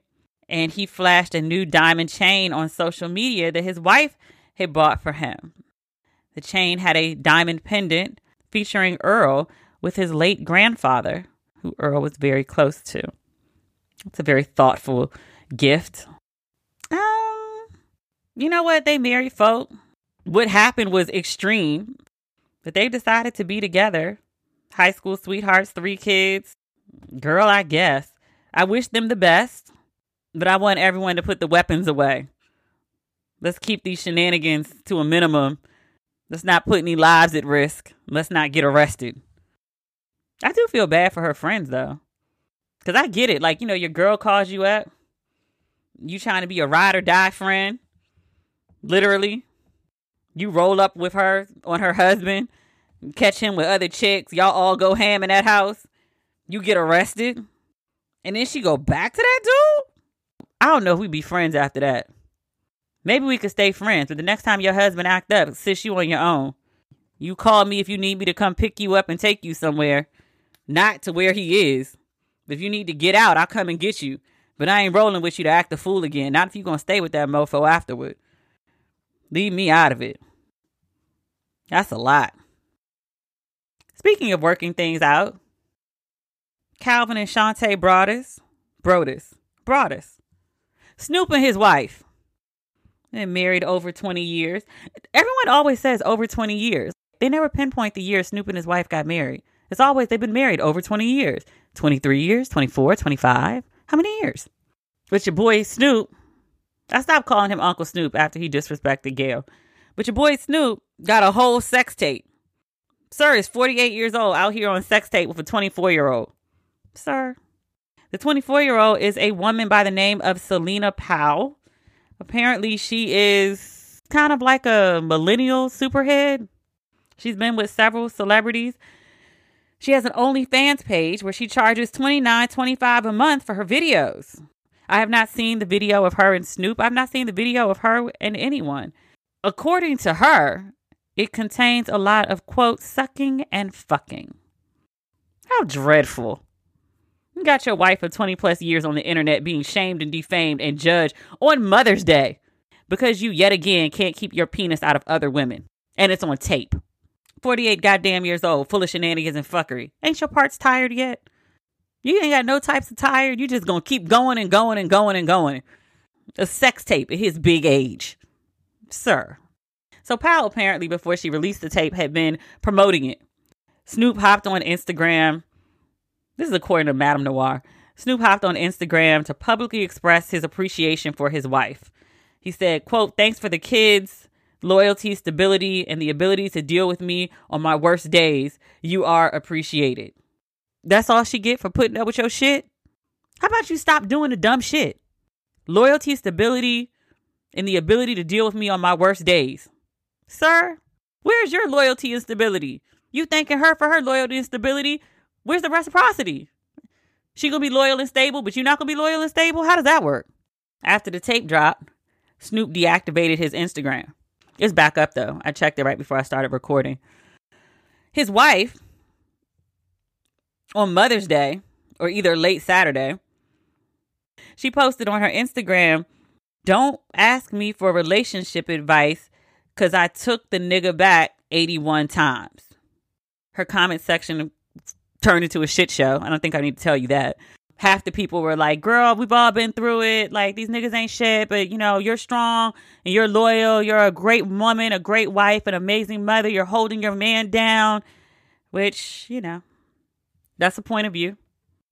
and he flashed a new diamond chain on social media that his wife had bought for him. The chain had a diamond pendant featuring Earl with his late grandfather, who Earl was very close to. It's a very thoughtful gift. You know what? They married folk. What happened was extreme, but they decided to be together. High school sweethearts, three kids. Girl, I guess. I wish them the best, but I want everyone to put the weapons away. Let's keep these shenanigans to a minimum. Let's not put any lives at risk. Let's not get arrested. I do feel bad for her friends though. Cause I get it. Like, you know, your girl calls you up. You trying to be a ride or die friend. Literally. You roll up with her on her husband, catch him with other chicks. Y'all all go ham in that house. You get arrested. And then she go back to that dude? I don't know if we be friends after that. Maybe we could stay friends, but the next time your husband act up, sis, you on your own. You call me if you need me to come pick you up and take you somewhere, not to where he is. If you need to get out, I'll come and get you. But I ain't rolling with you to act a fool again. Not if you gonna stay with that mofo afterward. Leave me out of it. That's a lot. Speaking of working things out, Calvin and Shantae Broadus, Brodus, Broadus, Snoop and his wife and married over 20 years. Everyone always says over 20 years. They never pinpoint the year Snoop and his wife got married. It's always they've been married over 20 years 23 years, 24, 25. How many years? But your boy Snoop, I stopped calling him Uncle Snoop after he disrespected Gayle. But your boy Snoop got a whole sex tape. Sir is 48 years old out here on sex tape with a 24 year old. Sir. The 24 year old is a woman by the name of Celina Powell. Apparently, she is kind of like a millennial superhead. She's been with several celebrities. She has an OnlyFans page where she charges $29.25 a month for her videos. I have not seen the video of her and Snoop. I've not seen the video of her and anyone. According to her, it contains a lot of quote sucking and fucking. How dreadful. You got your wife of 20 plus years on the internet being shamed and defamed and judged on Mother's Day because you yet again can't keep your penis out of other women. And it's on tape. 48 goddamn years old, full of shenanigans and fuckery. Ain't your parts tired yet? You ain't got no types of tired. You just gonna keep going and going and going and going. A sex tape at his big age. Sir. So Powell apparently, before she released the tape, had been promoting it. Snoop hopped on Instagram this is according to MadameNoire. Snoop hopped on Instagram to publicly express his appreciation for his wife. He said, quote, thanks for the kids, loyalty, stability, and the ability to deal with me on my worst days. You are appreciated. That's all she get for putting up with your shit? How about you stop doing the dumb shit? Loyalty, stability, and the ability to deal with me on my worst days. Sir, where's your loyalty and stability? You thanking her for her loyalty and stability? Where's the reciprocity? She gonna be loyal and stable, but you not gonna be loyal and stable? How does that work? After the tape dropped, Snoop deactivated his Instagram. It's back up though. I checked it right before I started recording. His wife, on Mother's Day, or either late Saturday, she posted on her Instagram, Don't ask me for relationship advice because I took the nigga back 81 times. Her comment section turned into a shit show. I don't think I need to tell you that. Half the people were like, girl, we've all been through it. Like, these niggas ain't shit, but you know, you're strong and you're loyal. You're a great woman, a great wife, an amazing mother. You're holding your man down, which, you know, that's the point of view.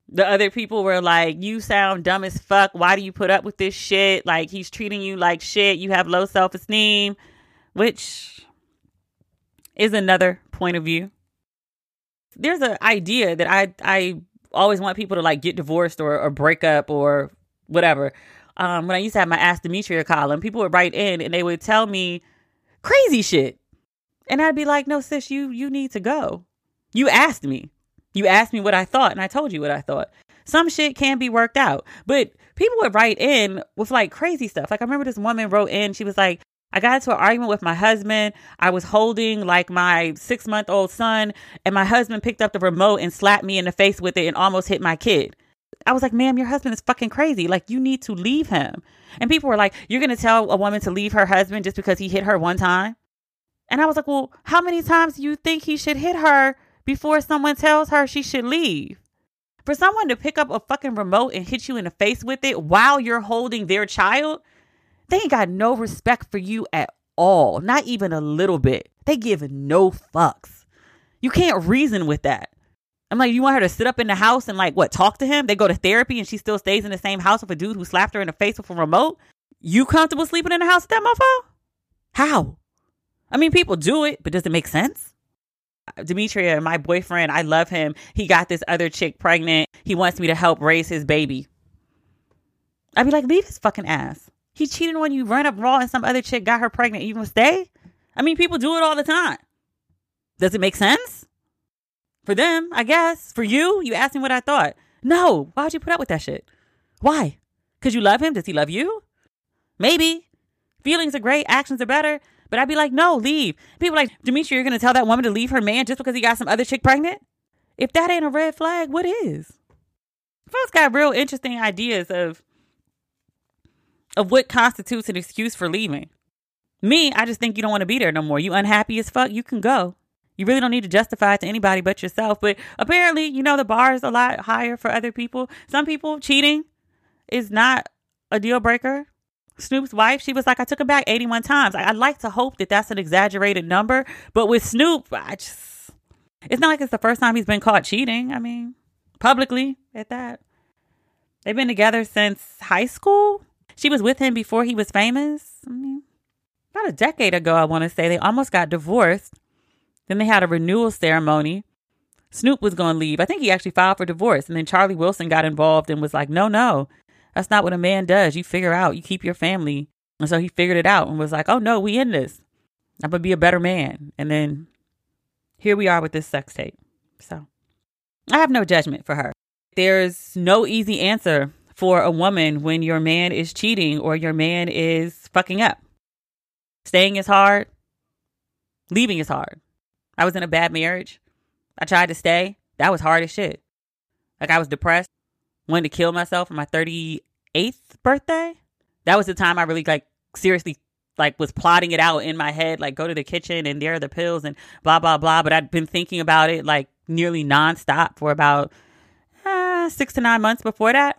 The other people were like, You sound dumb as fuck. Why do you put up with this shit? Like, he's treating you like shit. You have low self esteem, which is another point of view. There's an idea that I, I always want people to like get divorced or, or break up or whatever. Um, when I used to have my Ask Demetria column, people would write in and they would tell me crazy shit. And I'd be like, no, sis, you you need to go. You asked me. You asked me what I thought, and I told you what I thought. Some shit can be worked out. But people would write in with like crazy stuff. Like I remember this woman wrote in, she was like, I got into an argument with my husband. I was holding like my six month old son, and my husband picked up the remote and slapped me in the face with it and almost hit my kid. I was like, ma'am, your husband is fucking crazy. Like, you need to leave him. And people were like, you're going to tell a woman to leave her husband just because he hit her one time? And I was like, well, how many times do you think he should hit her before someone tells her she should leave. For someone to pick up a fucking remote and hit you in the face with it while you're holding their child, they ain't got no respect for you at all. Not even a little bit. They give no fucks. You can't reason with that. I'm like, you want her to sit up in the house and like what, talk to him? They go to therapy and she still stays in the same house with a dude who slapped her in the face with a remote? You comfortable sleeping in the house with that mofo? How? I mean, people do it, but does it make sense? Demetria, my boyfriend, I love him. He got this other chick pregnant. He wants me to help raise his baby. I'd be like, leave his fucking ass. He cheated on you, ran up raw, and some other chick got her pregnant. You gonna stay? I mean, people do it all the time. Does it make sense? For them, I guess. For you, you asked me what I thought. No. Why would you put up with that shit? Why? Because you love him? Does he love you? Maybe. Feelings are great, actions are better. But I'd be like, no, leave. People like, Demetria, you're going to tell that woman to leave her man just because he got some other chick pregnant? If that ain't a red flag, what is? Folks got real interesting ideas of of what constitutes an excuse for leaving. Me, I just think you don't want to be there no more. You unhappy as fuck, you can go. You really don't need to justify it to anybody but yourself. But apparently, you know, the bar is a lot higher for other people. Some people cheating is not a deal breaker. Snoop's wife, she was like, I took him back 81 times. I, would like to hope that that's an exaggerated number. But with Snoop, I just, it's not like it's the first time he's been caught cheating. I mean, publicly at that. They've been together since high school. She was with him before he was famous. I mean, about a decade ago, I want to say. They almost got divorced. Then they had a renewal ceremony. Snoop was going to leave. I think he actually filed for divorce. And then Charlie Wilson got involved and was like, no, no, that's not what a man does. You figure out, you keep your family. And so he figured it out and was like, oh no, we in this. I'm going to be a better man. And then here we are with this sex tape. So I have no judgment for her. There's no easy answer for a woman when your man is cheating or your man is fucking up. Staying is hard, leaving is hard. I was in a bad marriage. I tried to stay. That was hard as shit. Like I was depressed wanted to kill myself on my 38th birthday. That was the time I really like seriously like was plotting it out in my head, like go to the kitchen and there are the pills and blah blah blah. But I'd been thinking about it like nearly nonstop for about uh, six to nine months before that.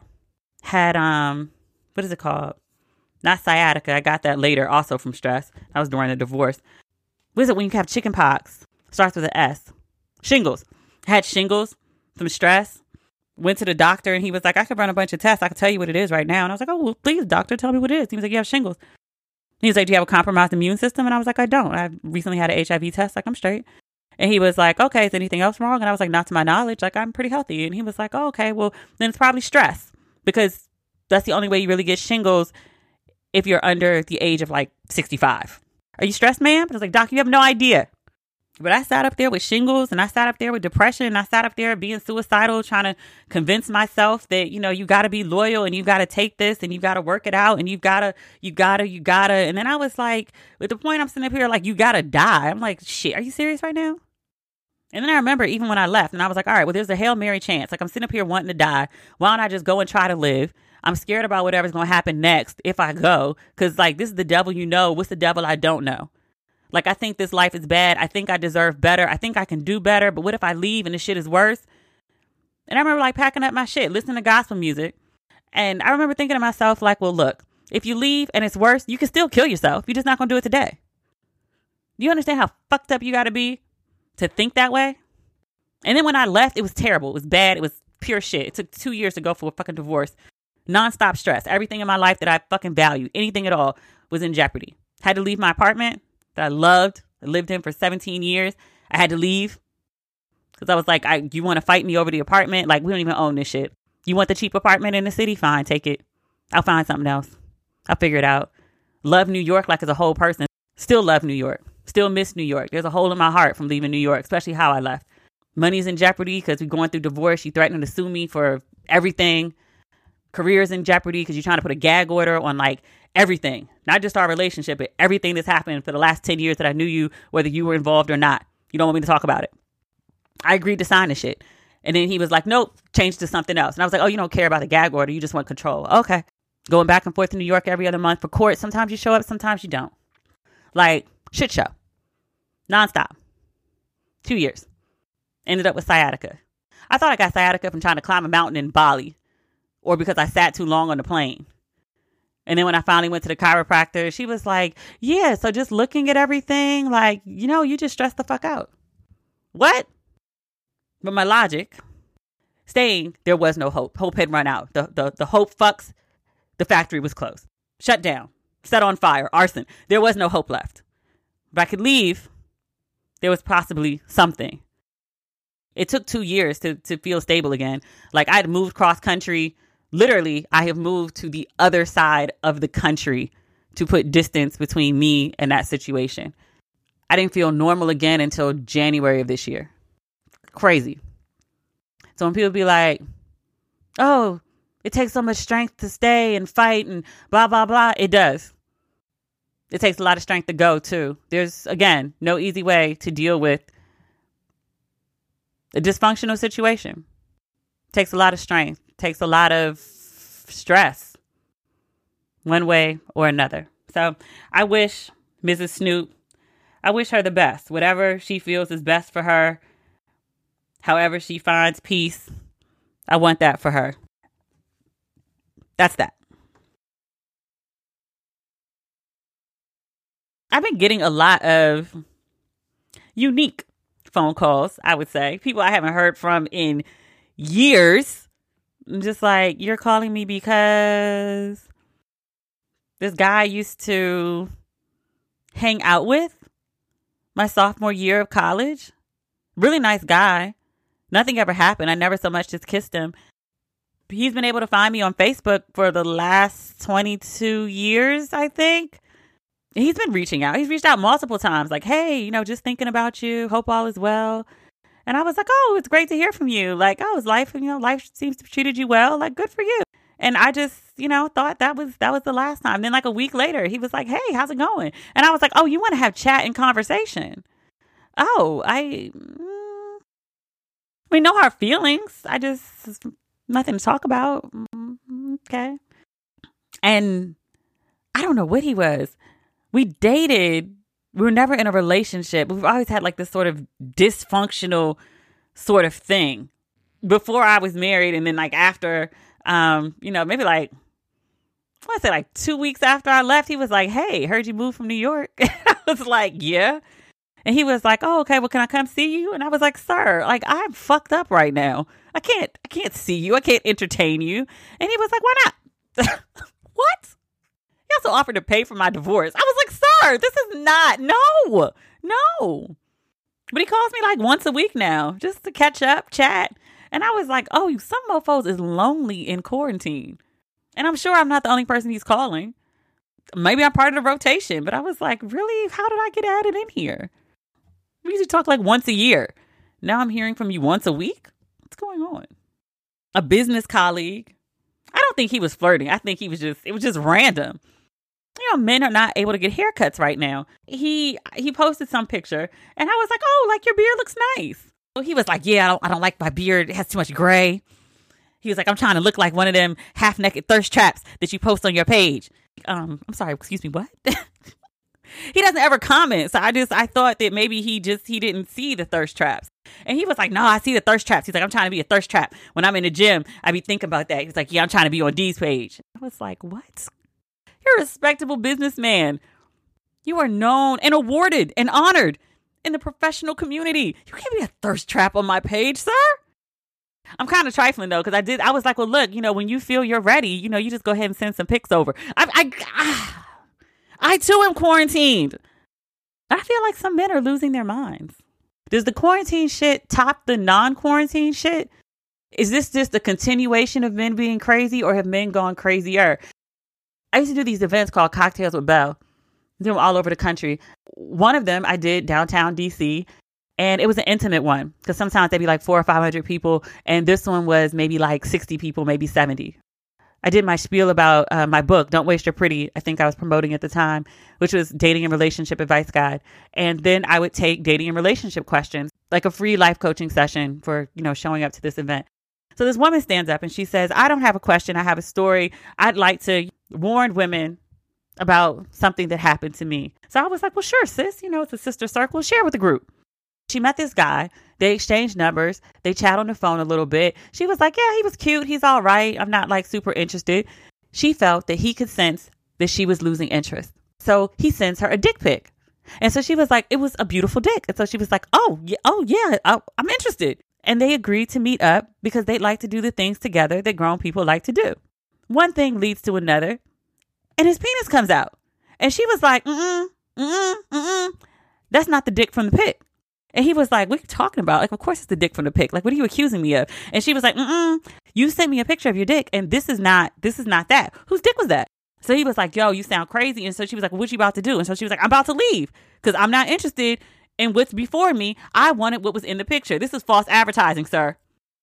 Had um, what is it called? Not sciatica. I got that later, also from stress. That was during the divorce. What is it when you have chicken pox? Starts with an S. Shingles. Had shingles from stress Went to the doctor and he was like, I could run a bunch of tests. I could tell you what it is right now. And I was like, Oh, well, please, doctor, tell me what it is. He was like, You have shingles. He was like, Do you have a compromised immune system? And I was like, I don't. I recently had an HIV test. Like, I'm straight. And he was like, Okay, is anything else wrong? And I was like, Not to my knowledge. Like, I'm pretty healthy. And he was like, oh, Okay, well, then it's probably stress because that's the only way you really get shingles if you're under the age of like 65. Are you stressed, ma'am? I was like, Doc, you have no idea. But I sat up there with shingles and I sat up there with depression and I sat up there being suicidal, trying to convince myself that, you know, you got to be loyal and you got to take this and you got to work it out and you got to, you got to, you got to. And then I was like, with the point I'm sitting up here, like, you got to die. I'm like, shit, are you serious right now? And then I remember even when I left and I was like, all right, well, there's a Hail Mary chance. Like, I'm sitting up here wanting to die. Why don't I just go and try to live? I'm scared about whatever's to happen next if I go. Cause like, this is the devil you know. What's the devil I don't know? Like, I think this life is bad. I think I deserve better. I think I can do better. But what if I leave and the shit is worse? And I remember like packing up my shit, listening to gospel music. And I remember thinking to myself, like, well, look, if you leave and it's worse, you can still kill yourself. You're just not going to do it today. Do you understand how fucked up you got to be to think that way? And then when I left, it was terrible. It was bad. It was pure shit. It took two years to go for a fucking divorce. Nonstop stress. Everything in my life that I fucking value, anything at all, was in jeopardy. Had to leave my apartment that I loved, I lived in for 17 years. I had to leave because I was like, I, you want to fight me over the apartment? Like, we don't even own this shit. You want the cheap apartment in the city? Fine, take it. I'll find something else. I'll figure it out. Love New York like as a whole person. Still love New York. Still miss New York. There's a hole in my heart from leaving New York, especially how I left. Money's in jeopardy because we're going through divorce. You threatening to sue me for everything. Career's in jeopardy because you're trying to put a gag order on like everything, not just our relationship, but everything that's happened for the last 10 years that I knew you, whether you were involved or not. You don't want me to talk about it. I agreed to sign the shit. And then he was like, nope, change to something else. And I was like, oh, you don't care about the gag order. You just want control. Okay. Going back and forth to New York every other month for court. Sometimes you show up, sometimes you don't. Like, shit show. Nonstop. Two years. Ended up with sciatica. I thought I got sciatica from trying to climb a mountain in Bali or because I sat too long on the plane. And then when I finally went to the chiropractor, she was like, Yeah, so just looking at everything, like, you know, you just stress the fuck out. What? But my logic, staying, there was no hope. Hope had run out. The, the, the hope fucks, the factory was closed, shut down, set on fire, arson. There was no hope left. If I could leave, there was possibly something. It took two years to, to feel stable again. Like I had moved cross country literally, I have moved to the other side of the country to put distance between me and that situation. I didn't feel normal again until January of this year. Crazy. So when people be like, oh, it takes so much strength to stay and fight and blah, blah, blah, it does. It takes a lot of strength to go, too. There's, again, no easy way to deal with a dysfunctional situation. It takes a lot of strength takes a lot of stress one way or another. So I wish Mrs. Snoop, I wish her the best. Whatever she feels is best for her, however she finds peace, I want that for her. That's that. I've been getting a lot of unique phone calls, I would say. People I haven't heard from in years I'm just like, you're calling me because this guy I used to hang out with my sophomore year of college. Really nice guy. Nothing ever happened. I never so much just kissed him. He's been able to find me on Facebook for the last 22 years, I think. He's been reaching out. He's reached out multiple times, like, hey, you know, just thinking about you. Hope all is well. And I was like, oh, it's great to hear from you. Like, oh, is life, you know, life seems to have treated you well. Like, good for you. And I just, you know, thought that was that was the last time. Then like a week later, he was like, "Hey, how's it going?" And I was like, "Oh, you want to have chat and conversation?" Oh, I mm, we know our feelings. I just nothing to talk about. Mm, okay. And I don't know what he was. We dated we were never in a relationship. We've always had like this sort of dysfunctional sort of thing before I was married, and then like after, um, you know, maybe like I say, like two weeks after I left, he was like, "Hey, heard you moved from New York." I was like, "Yeah," And he was like, "Oh, okay. Well, can I come see you?" And I was like, "Sir, like I'm fucked up right now. I can't, I can't see you. I can't entertain you." And he was like, "Why not?" what? He also offered to pay for my divorce. I was like, "Sir, this is not. No, no." But he calls me like once a week now, just to catch up, chat. And I was like, "Oh, some mofo's is lonely in quarantine." And I'm sure I'm not the only person he's calling. Maybe I'm part of the rotation, but I was like, really? How did I get added in here? We usually talk like once a year. Now I'm hearing from you once a week. What's going on? A business colleague. I don't think he was flirting. I think he was just it was just random. You know, men are not able to get haircuts right now. He he posted some picture and I was like, "Oh, like your beard looks nice." So he was like, "Yeah, I don't, I don't like my beard. It has too much gray." He was like, "I'm trying to look like one of them half-naked thirst traps that you post on your page." Um, I'm sorry, excuse me, what? he doesn't ever comment. So I just I thought that maybe he just he didn't see the thirst traps. And he was like, No, I see the thirst traps. He's like, I'm trying to be a thirst trap. When I'm in the gym, I be thinking about that. He's like, Yeah, I'm trying to be on D's page. I was like, What? You're a respectable businessman. You are known and awarded and honored in the professional community. You can't be a thirst trap on my page, sir. I'm kind of trifling though, because I did. I was like, well, look, you know, when you feel you're ready, you know, you just go ahead and send some pics over. I, I, I, I too am quarantined. I feel like some men are losing their minds. Does the quarantine shit top the non-quarantine shit? Is this just a continuation of men being crazy, or have men gone crazier? I used to do these events called Cocktails with Belle. Do them all over the country. One of them I did downtown DC, and it was an intimate one because sometimes they'd be like four or five hundred people, and this one was maybe like sixty people, maybe seventy. I did my spiel about uh, my book, Don't Waste Your Pretty. I think I was promoting at the time, which was dating and relationship advice guide. And then I would take dating and relationship questions, like a free life coaching session for, you know, showing up to this event. So this woman stands up and she says, I don't have a question. I have a story. I'd like to warn women about something that happened to me. So I was like, well, sure, sis. You know, it's a sister circle. Share with the group. She met this guy. They exchanged numbers. They chat on the phone a little bit. She was like, Yeah, he was cute. He's all right. I'm not like super interested. She felt that he could sense that she was losing interest. So he sends her a dick pic. And so she was like, It was a beautiful dick. And so she was like, Oh, yeah, oh, yeah, I'm interested. And they agreed to meet up because they'd like to do the things together that grown people like to do. One thing leads to another, and his penis comes out. And she was like, mm mm, mm mm, That's not the dick from the pic. And he was like, What are you talking about? Like, of course it's the dick from the pic. Like, what are you accusing me of? And she was like, Mm-mm, you sent me a picture of your dick, and this is not this is not that. Whose dick was that? So he was like, Yo, you sound crazy. And so she was like, What you about to do? And so she was like, I'm about to leave because I'm not interested in what's before me. I wanted what was in the picture. This is false advertising, sir.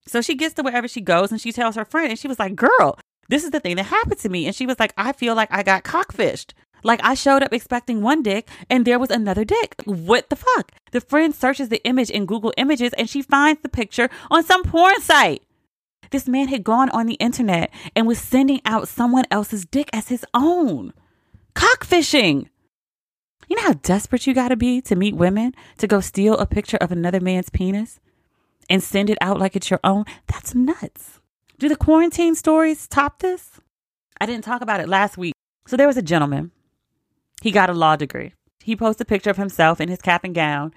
So she gets to wherever she goes and she tells her friend, and she was like, Girl, this is the thing that happened to me. And she was like, I feel like I got cockfished. Like I showed up expecting one dick and there was another dick. What the fuck? The friend searches the image in Google Images and she finds the picture on some porn site. This man had gone on the internet and was sending out someone else's dick as his own. Cockfishing. You know how desperate you gotta be to meet women to go steal a picture of another man's penis and send it out like it's your own? That's nuts. Do the quarantine stories top this? I didn't talk about it last week. So there was a gentleman he got a law degree. He posts a picture of himself in his cap and gown,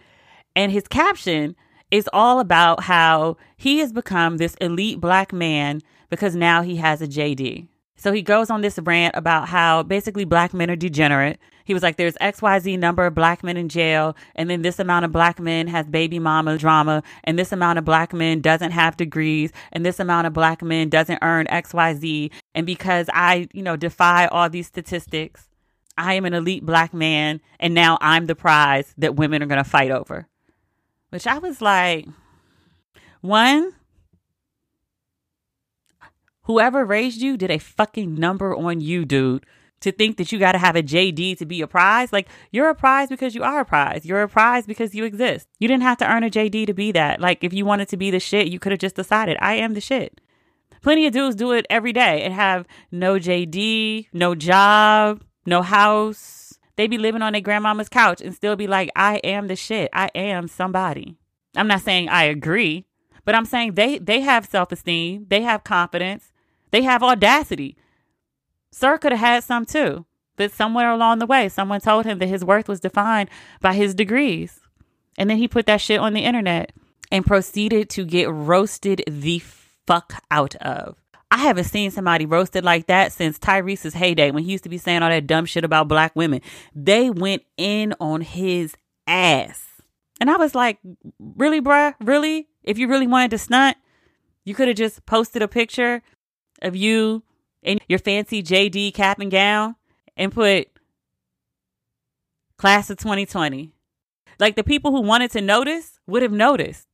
and his caption is all about how he has become this elite black man because now he has a JD. So he goes on this rant about how basically black men are degenerate. He was like, there's XYZ number of black men in jail, and then this amount of black men has baby mama drama, and this amount of black men doesn't have degrees, and this amount of black men doesn't earn XYZ. And because I, you know, defy all these statistics, I am an elite black man and now I'm the prize that women are going to fight over. Which I was like, one, whoever raised you did a fucking number on you, dude. To think that you got to have a JD to be a prize. Like, you're a prize because you are a prize. You're a prize because you exist. You didn't have to earn a JD to be that. Like, if you wanted to be the shit, you could have just decided, I am the shit. Plenty of dudes do it every day and have no JD, no job, no house. They be living on their grandmama's couch and still be like, I am the shit. I am somebody. I'm not saying I agree, but I'm saying they they have self-esteem, they have confidence, they have audacity. Sir could have had some too, but somewhere along the way, someone told him that his worth was defined by his degrees. And then he put that shit on the internet and proceeded to get roasted the fuck out of. I haven't seen somebody roasted like that since Tyrese's heyday when he used to be saying all that dumb shit about black women. They went in on his ass. And I was like, really, bruh? Really? If you really wanted to stunt, you could have just posted a picture of you in your fancy JD cap and gown and put class of 2020. Like the people who wanted to notice would have noticed.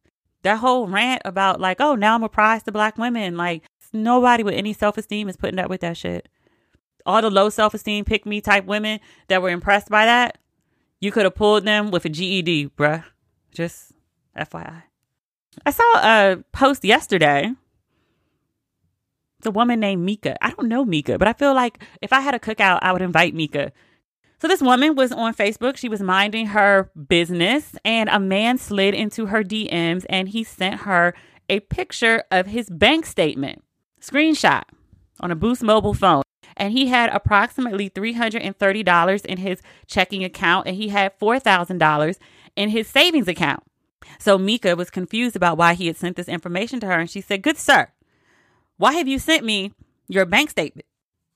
That whole rant about like, oh, now I'm a prize to black women. Like nobody with any self esteem is putting up with that shit. All the low self esteem pick me type women that were impressed by that, you could have pulled them with a GED, bruh. Just FYI. I saw a post yesterday. A woman named Mika. I don't know Mika, but I feel like if I had a cookout, I would invite Mika. So this woman was on Facebook. She was minding her business, and a man slid into her DMs and he sent her a picture of his bank statement, screenshot on a Boost mobile phone. And he had approximately $330 in his checking account, and he had $4,000 in his savings account. So Mika was confused about why he had sent this information to her. And she said, Good sir, why have you sent me your bank statement?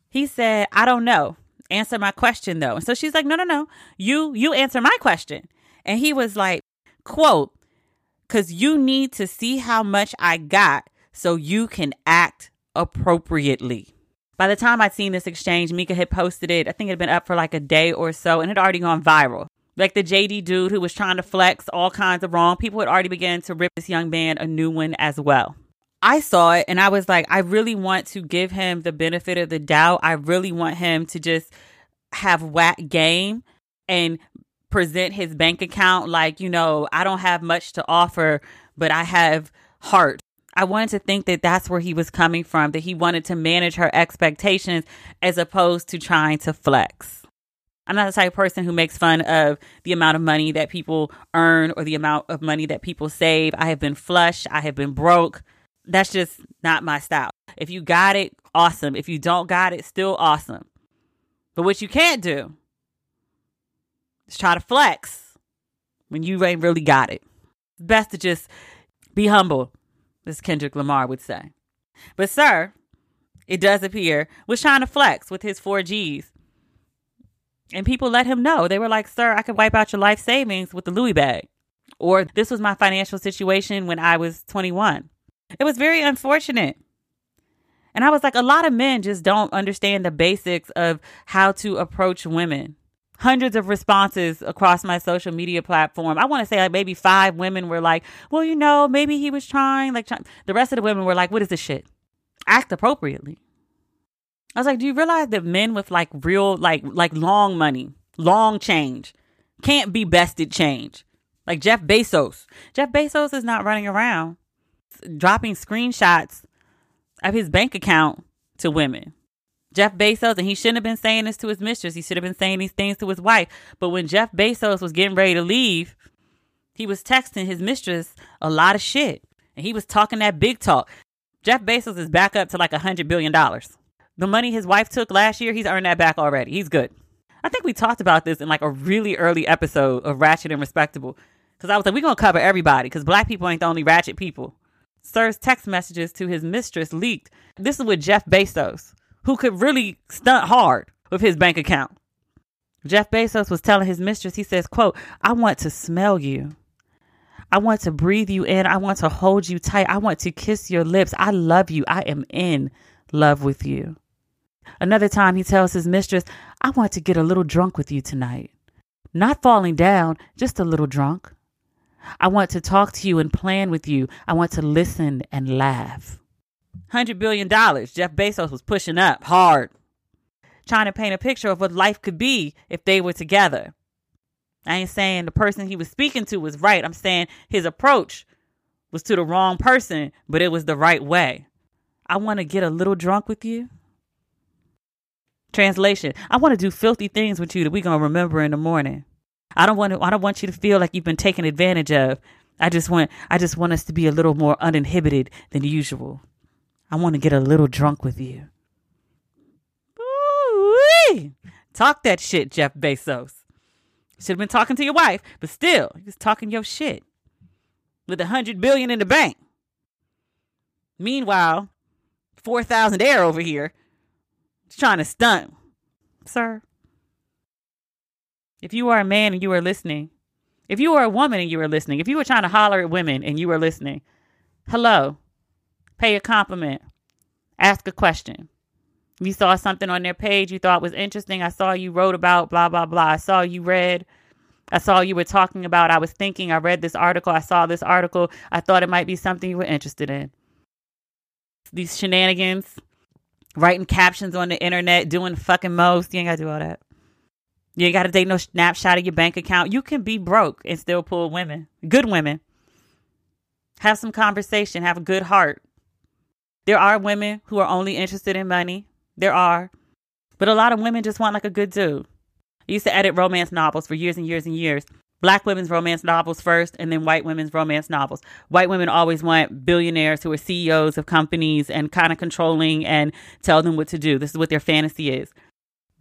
He said, I don't know. Answer my question though. And so she's like, No, no, no. You you answer my question. And he was like, quote, because you need to see how much I got so you can act appropriately. By the time I'd seen this exchange, Mika had posted it. I think it had been up for like a day or so and it had already gone viral. Like the JD dude who was trying to flex all kinds of wrong. People had already begun to rip this young man a new one as well. I saw it and I was like, I really want to give him the benefit of the doubt. I really want him to just have whack game and present his bank account like, you know, I don't have much to offer, but I have heart. I wanted to think that that's where he was coming from, that he wanted to manage her expectations as opposed to trying to flex. I'm not the type of person who makes fun of the amount of money that people earn or the amount of money that people save. I have been flush. I have been broke. That's just not my style. If you got it, awesome. If you don't got it, still awesome. But what you can't do is try to flex when you ain't really got it. It's best to just be humble, as Kendrick Lamar would say. But, sir, it does appear, was trying to flex with his 4Gs and people let him know. They were like, Sir, I could wipe out your life savings with the Louis bag. Or this was my financial situation when I was 21. It was very unfortunate. And I was like, a lot of men just don't understand the basics of how to approach women. Hundreds of responses across my social media platform. I want to say like maybe five women were like, well, you know, maybe he was trying. Like, the rest of the women were like, what is this shit? Act appropriately. I was like, do you realize that men with like real, like, like long money, long change can't be bested change? Like Jeff Bezos. Jeff Bezos is not running around dropping screenshots of his bank account to women. Jeff Bezos, and he shouldn't have been saying this to his mistress. He should have been saying these things to his wife. But when Jeff Bezos was getting ready to leave, he was texting his mistress a lot of shit. And he was talking that big talk. Jeff Bezos is back up to like a hundred billion dollars. The money his wife took last year, he's earned that back already. He's good. I think we talked about this in like a really early episode of Ratchet and Respectable. Because I was like, we're going to cover everybody because black people ain't the only ratchet people. Sir's text messages to his mistress leaked. This is with Jeff Bezos, who could really stunt hard with his bank account. Jeff Bezos was telling his mistress, he says, quote, I want to smell you. I want to breathe you in. I want to hold you tight. I want to kiss your lips. I love you. I am in love with you. Another time he tells his mistress, I want to get a little drunk with you tonight. Not falling down, just a little drunk. I want to talk to you and plan with you. I want to listen and laugh. $100 billion. Jeff Bezos was pushing up hard, trying to paint a picture of what life could be if they were together. I ain't saying the person he was speaking to was right. I'm saying his approach was to the wrong person, but it was the right way. I want to get a little drunk with you. Translation: I want to do filthy things with you that we're gonna remember in the morning. I don't want to. I don't want you to feel like you've been taken advantage of. I just want. I just want us to be a little more uninhibited than usual. I want to get a little drunk with you. Ooh-wee. Talk that shit, Jeff Bezos. Should have been talking to your wife, but still, you was talking your shit with a hundred billion in the bank. Meanwhile, four thousand air over here, trying to stunt, sir. If you are a man and you are listening, if you are a woman and you are listening, if you were trying to holler at women and you are listening, hello, pay a compliment, ask a question. You saw something on their page you thought was interesting. I saw you wrote about blah, blah, blah. I saw you read. I saw you were talking about. I was thinking, I read this article. I saw this article. I thought it might be something you were interested in. These shenanigans, writing captions on the internet, doing fucking most. You ain't got to do all that. You ain't got to take no snapshot of your bank account. You can be broke and still pull women, good women. Have some conversation, have a good heart. There are women who are only interested in money. There are. But a lot of women just want like a good dude. I used to edit romance novels for years and years and years. Black women's romance novels first, and then white women's romance novels. White women always want billionaires who are CEOs of companies and kind of controlling and tell them what to do. This is what their fantasy is.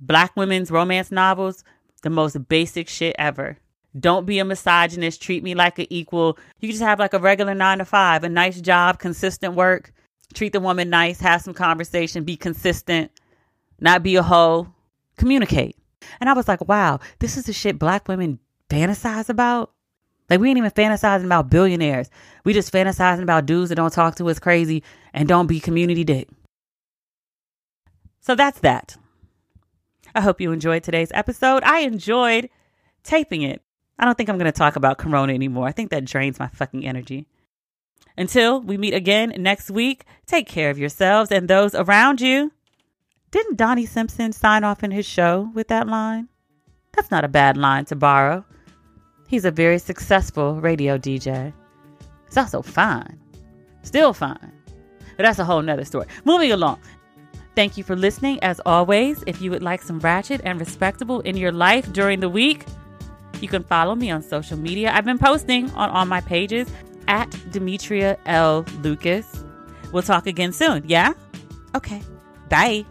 Black women's romance novels, the most basic shit ever. Don't be a misogynist. Treat me like an equal. You just have like a regular nine to five, a nice job, consistent work. Treat the woman nice, have some conversation, be consistent, not be a hoe. Communicate. And I was like, wow, this is the shit black women fantasize about. Like we ain't even fantasizing about billionaires. We just fantasizing about dudes that don't talk to us crazy and don't be community dick. So that's that. I hope you enjoyed today's episode. I enjoyed taping it. I don't think I'm going to talk about Corona anymore. I think that drains my fucking energy. Until we meet again next week, take care of yourselves and those around you. Didn't Donnie Simpson sign off in his show with that line? That's not a bad line to borrow. He's a very successful radio DJ. He's also fine. Still fine. But that's a whole nother story. Moving along. Thank you for listening. As always, if you would like some ratchet and respectable in your life during the week, you can follow me on social media. I've been posting on all my pages at Demetria L. Lucas. We'll talk again soon. Yeah? Okay. Bye.